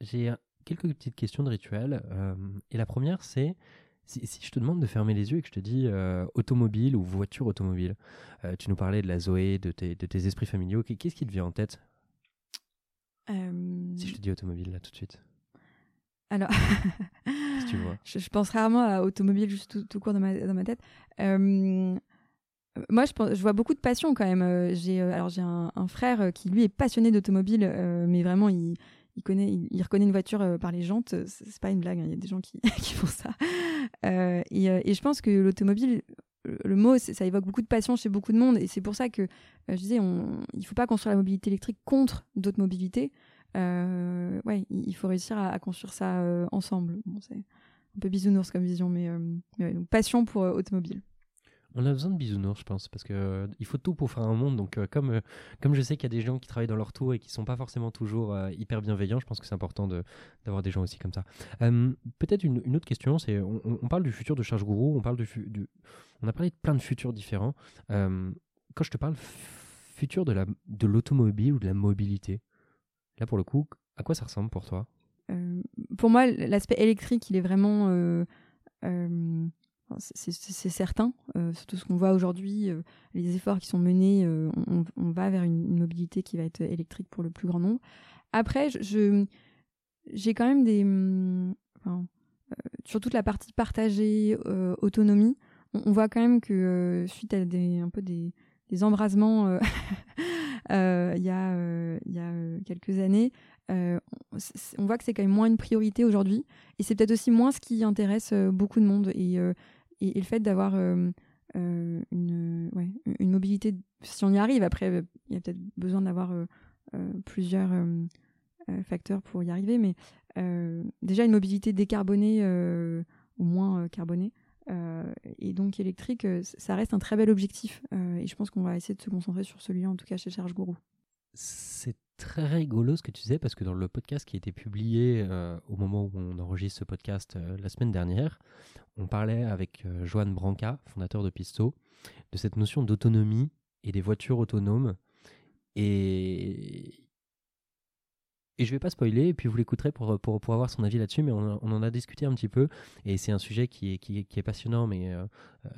J'ai quelques petites questions de rituel. et la première, c'est si, je te demande de fermer les yeux et que je te dis automobile ou voiture automobile, tu nous parlais de la Zoé, de tes, de tes esprits familiaux, qu'est- qu'est-ce qui te vient en tête? Si je te dis automobile là tout de suite Alors, que tu vois je, je pense rarement à automobile juste tout, tout court dans ma, dans ma tête. Euh, moi, je, pense, je vois beaucoup de passion quand même. Euh, J'ai alors j'ai un, un frère euh, qui lui est passionné d'automobile, euh, mais vraiment il, il connaît, il, il reconnaît une voiture euh, par les jantes. C'est c'est pas une blague. hein, Il y a des gens qui, font ça. Euh, et, euh, je pense que l'automobile, le- mot, ça évoque beaucoup de passion chez beaucoup de monde, et c'est pour ça que euh, je disais, on, il faut pas construire la mobilité électrique contre d'autres mobilités. Euh, ouais, il faut réussir à, construire ça euh, ensemble. Bon, c'est un peu bisounours comme vision, mais, euh, passion pour euh, automobile. On a besoin de bisounours, je pense, parce que euh, il faut tout pour faire un monde. Donc, euh, comme, euh, comme je sais qu'il y a des gens qui travaillent dans leur tour et qui sont pas forcément toujours hyper bienveillants, je pense que c'est important de- d'avoir des gens aussi comme ça. Peut-être une, autre question, c'est on, parle du futur de Charge Guru, on parle du- on a parlé de plein de futurs différents. Quand je te parle futur de la de l'automobile ou de la mobilité, là pour le coup, à quoi ça ressemble pour toi? Pour moi, l'aspect électrique, il est vraiment. C'est certain, euh, surtout ce qu'on voit aujourd'hui, euh, les efforts qui sont menés, euh, on, va vers une, mobilité qui va être électrique pour le plus grand nombre. Après, je- j'ai quand même des. hum, enfin, sur toute la partie partagée, autonomie, on, voit quand même que suite à des, un peu des, embrasements il y a, y a quelques années, on, voit que c'est quand même moins une priorité aujourd'hui. Et c'est peut-être aussi moins ce qui intéresse beaucoup de monde. Et, le fait d'avoir euh, euh, une, une mobilité, si on y arrive, après, euh, il y a peut-être besoin d'avoir plusieurs facteurs pour y arriver. Mais déjà, une mobilité décarbonée, ou moins carbonée, et donc électrique, ça reste un très bel objectif. Et je pense qu'on va essayer de se concentrer sur celui-là, en tout cas chez Charge Guru. C'est très rigolo ce que tu disais parce que dans le podcast qui a été publié euh, au moment où on enregistre ce podcast euh, la semaine dernière, on parlait avec euh, Johan Branca, fondateur de Pisto, de cette notion d'autonomie et des voitures autonomes. Et, et je vais pas spoiler, et puis vous l'écouterez pour, pour, pour avoir son avis là-dessus, mais on, en a discuté un petit peu, et c'est un sujet qui est, qui passionnant, mais euh, euh,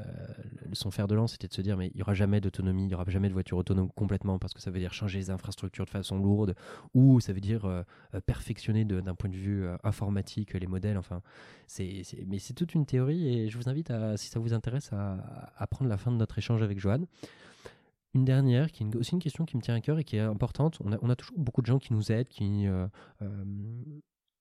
son fer de lance, c'était de se dire mais il n'y aura jamais d'autonomie, il n'y aura jamais de voiture autonome complètement parce que ça veut dire changer les infrastructures de façon lourde ou ça veut dire euh, euh, perfectionner d'un point de vue informatique les modèles. Enfin, c'est mais c'est toute une théorie et je vous invite à, si ça vous intéresse, à, à prendre la fin de notre échange avec Joanne. Une dernière, qui est aussi une question qui me tient à cœur et qui est importante. On a, on a toujours beaucoup de gens qui nous aident, qui,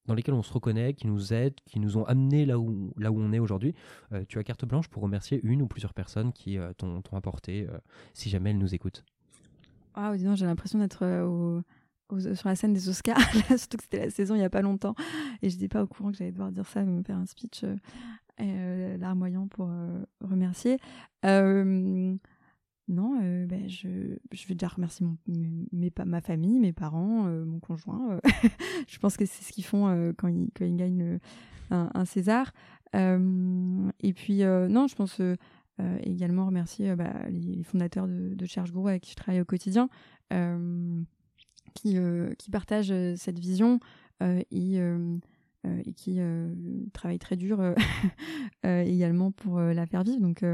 dans lesquels on se reconnaît, qui nous aident, qui nous ont amenés là où, là où on est aujourd'hui. Euh, tu as carte blanche pour remercier une ou plusieurs personnes qui euh, t'ont apporté, euh, si jamais elles nous écoutent. Ah, j'ai l'impression d'être sur la scène des Oscars, surtout que c'était la saison il n'y a pas longtemps, et je n'étais pas au courant que j'allais devoir dire ça, me faire un speech larmoyant pour remercier. Non, euh, ben, je, je, vais déjà remercier ma famille, mes parents, euh, mon conjoint. Euh. je pense que c'est ce qu'ils font quand, ils, gagnent un, César. et puis, non, je pense également remercier bah, les, fondateurs de, de Cherche avec qui je travaille au quotidien, qui, qui partagent cette vision et, et, qui travaillent très dur également pour la faire vivre. Donc,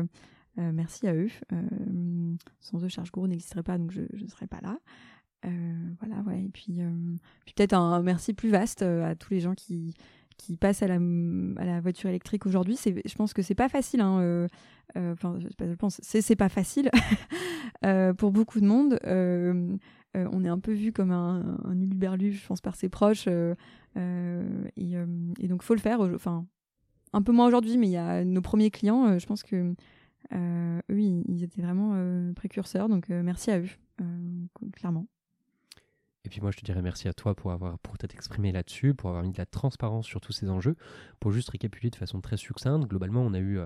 euh, merci à eux. Euh, sans eux, Charge Gros n'existerait pas, donc je ne serais pas là. Euh, voilà, ouais. Et puis, puis peut-être un merci plus vaste à tous les gens qui, qui passent à la, à la voiture électrique aujourd'hui. Je pense que c'est pas facile. Hein, enfin, je pense, c'est pas facile pour beaucoup de monde. on est un peu vu comme un, un uluberlu, je pense, par ses proches. et, et, donc, faut le faire. Enfin, un peu moins aujourd'hui, mais il y a nos premiers clients. je pense que eux, ils, étaient vraiment euh, précurseurs, donc euh, merci à eux, clairement. Et puis moi, je te dirais merci à toi pour avoir pour t'être exprimé là-dessus, pour avoir mis de la transparence sur tous ces enjeux. Pour juste récapituler de façon très succincte, globalement, on a eu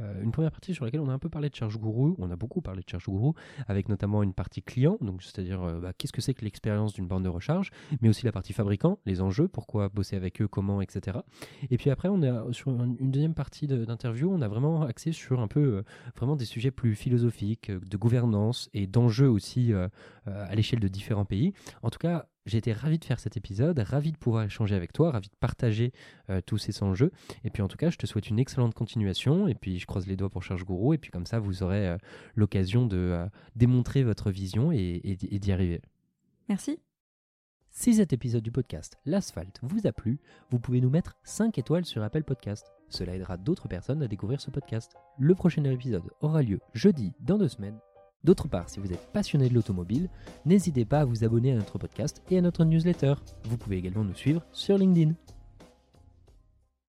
euh, une première partie sur laquelle on a un peu parlé de Charge Guru, on a beaucoup parlé de Charge Guru, avec notamment une partie client, donc c'est-à-dire euh, bah, qu'est-ce que c'est que l'expérience d'une borne de recharge, mais aussi la partie fabricant, les enjeux, pourquoi bosser avec eux, comment, etc. Et puis après, on sur une deuxième partie d'interview, on a vraiment axé sur un peu euh, vraiment des sujets plus philosophiques, de gouvernance et d'enjeux aussi à l'échelle de différents pays. En tout cas, j'ai été ravi de faire cet épisode, ravi de pouvoir échanger avec toi, ravi de partager euh, tous ces enjeux. Et puis en tout cas, je te souhaite une excellente continuation. Et puis je croise les doigts pour Charge Gourou. Et puis comme ça, vous aurez euh, l'occasion de euh, démontrer votre vision et, et d'y arriver. Merci. Si cet épisode du podcast L'Asphalte vous a plu, vous pouvez nous mettre 5 étoiles sur Apple Podcast. Cela aidera d'autres personnes à découvrir ce podcast. Le prochain épisode aura lieu jeudi dans deux semaines. D'autre part, si vous êtes passionné de l'automobile, n'hésitez pas à vous abonner à notre podcast et à notre newsletter. Vous pouvez également nous suivre sur LinkedIn.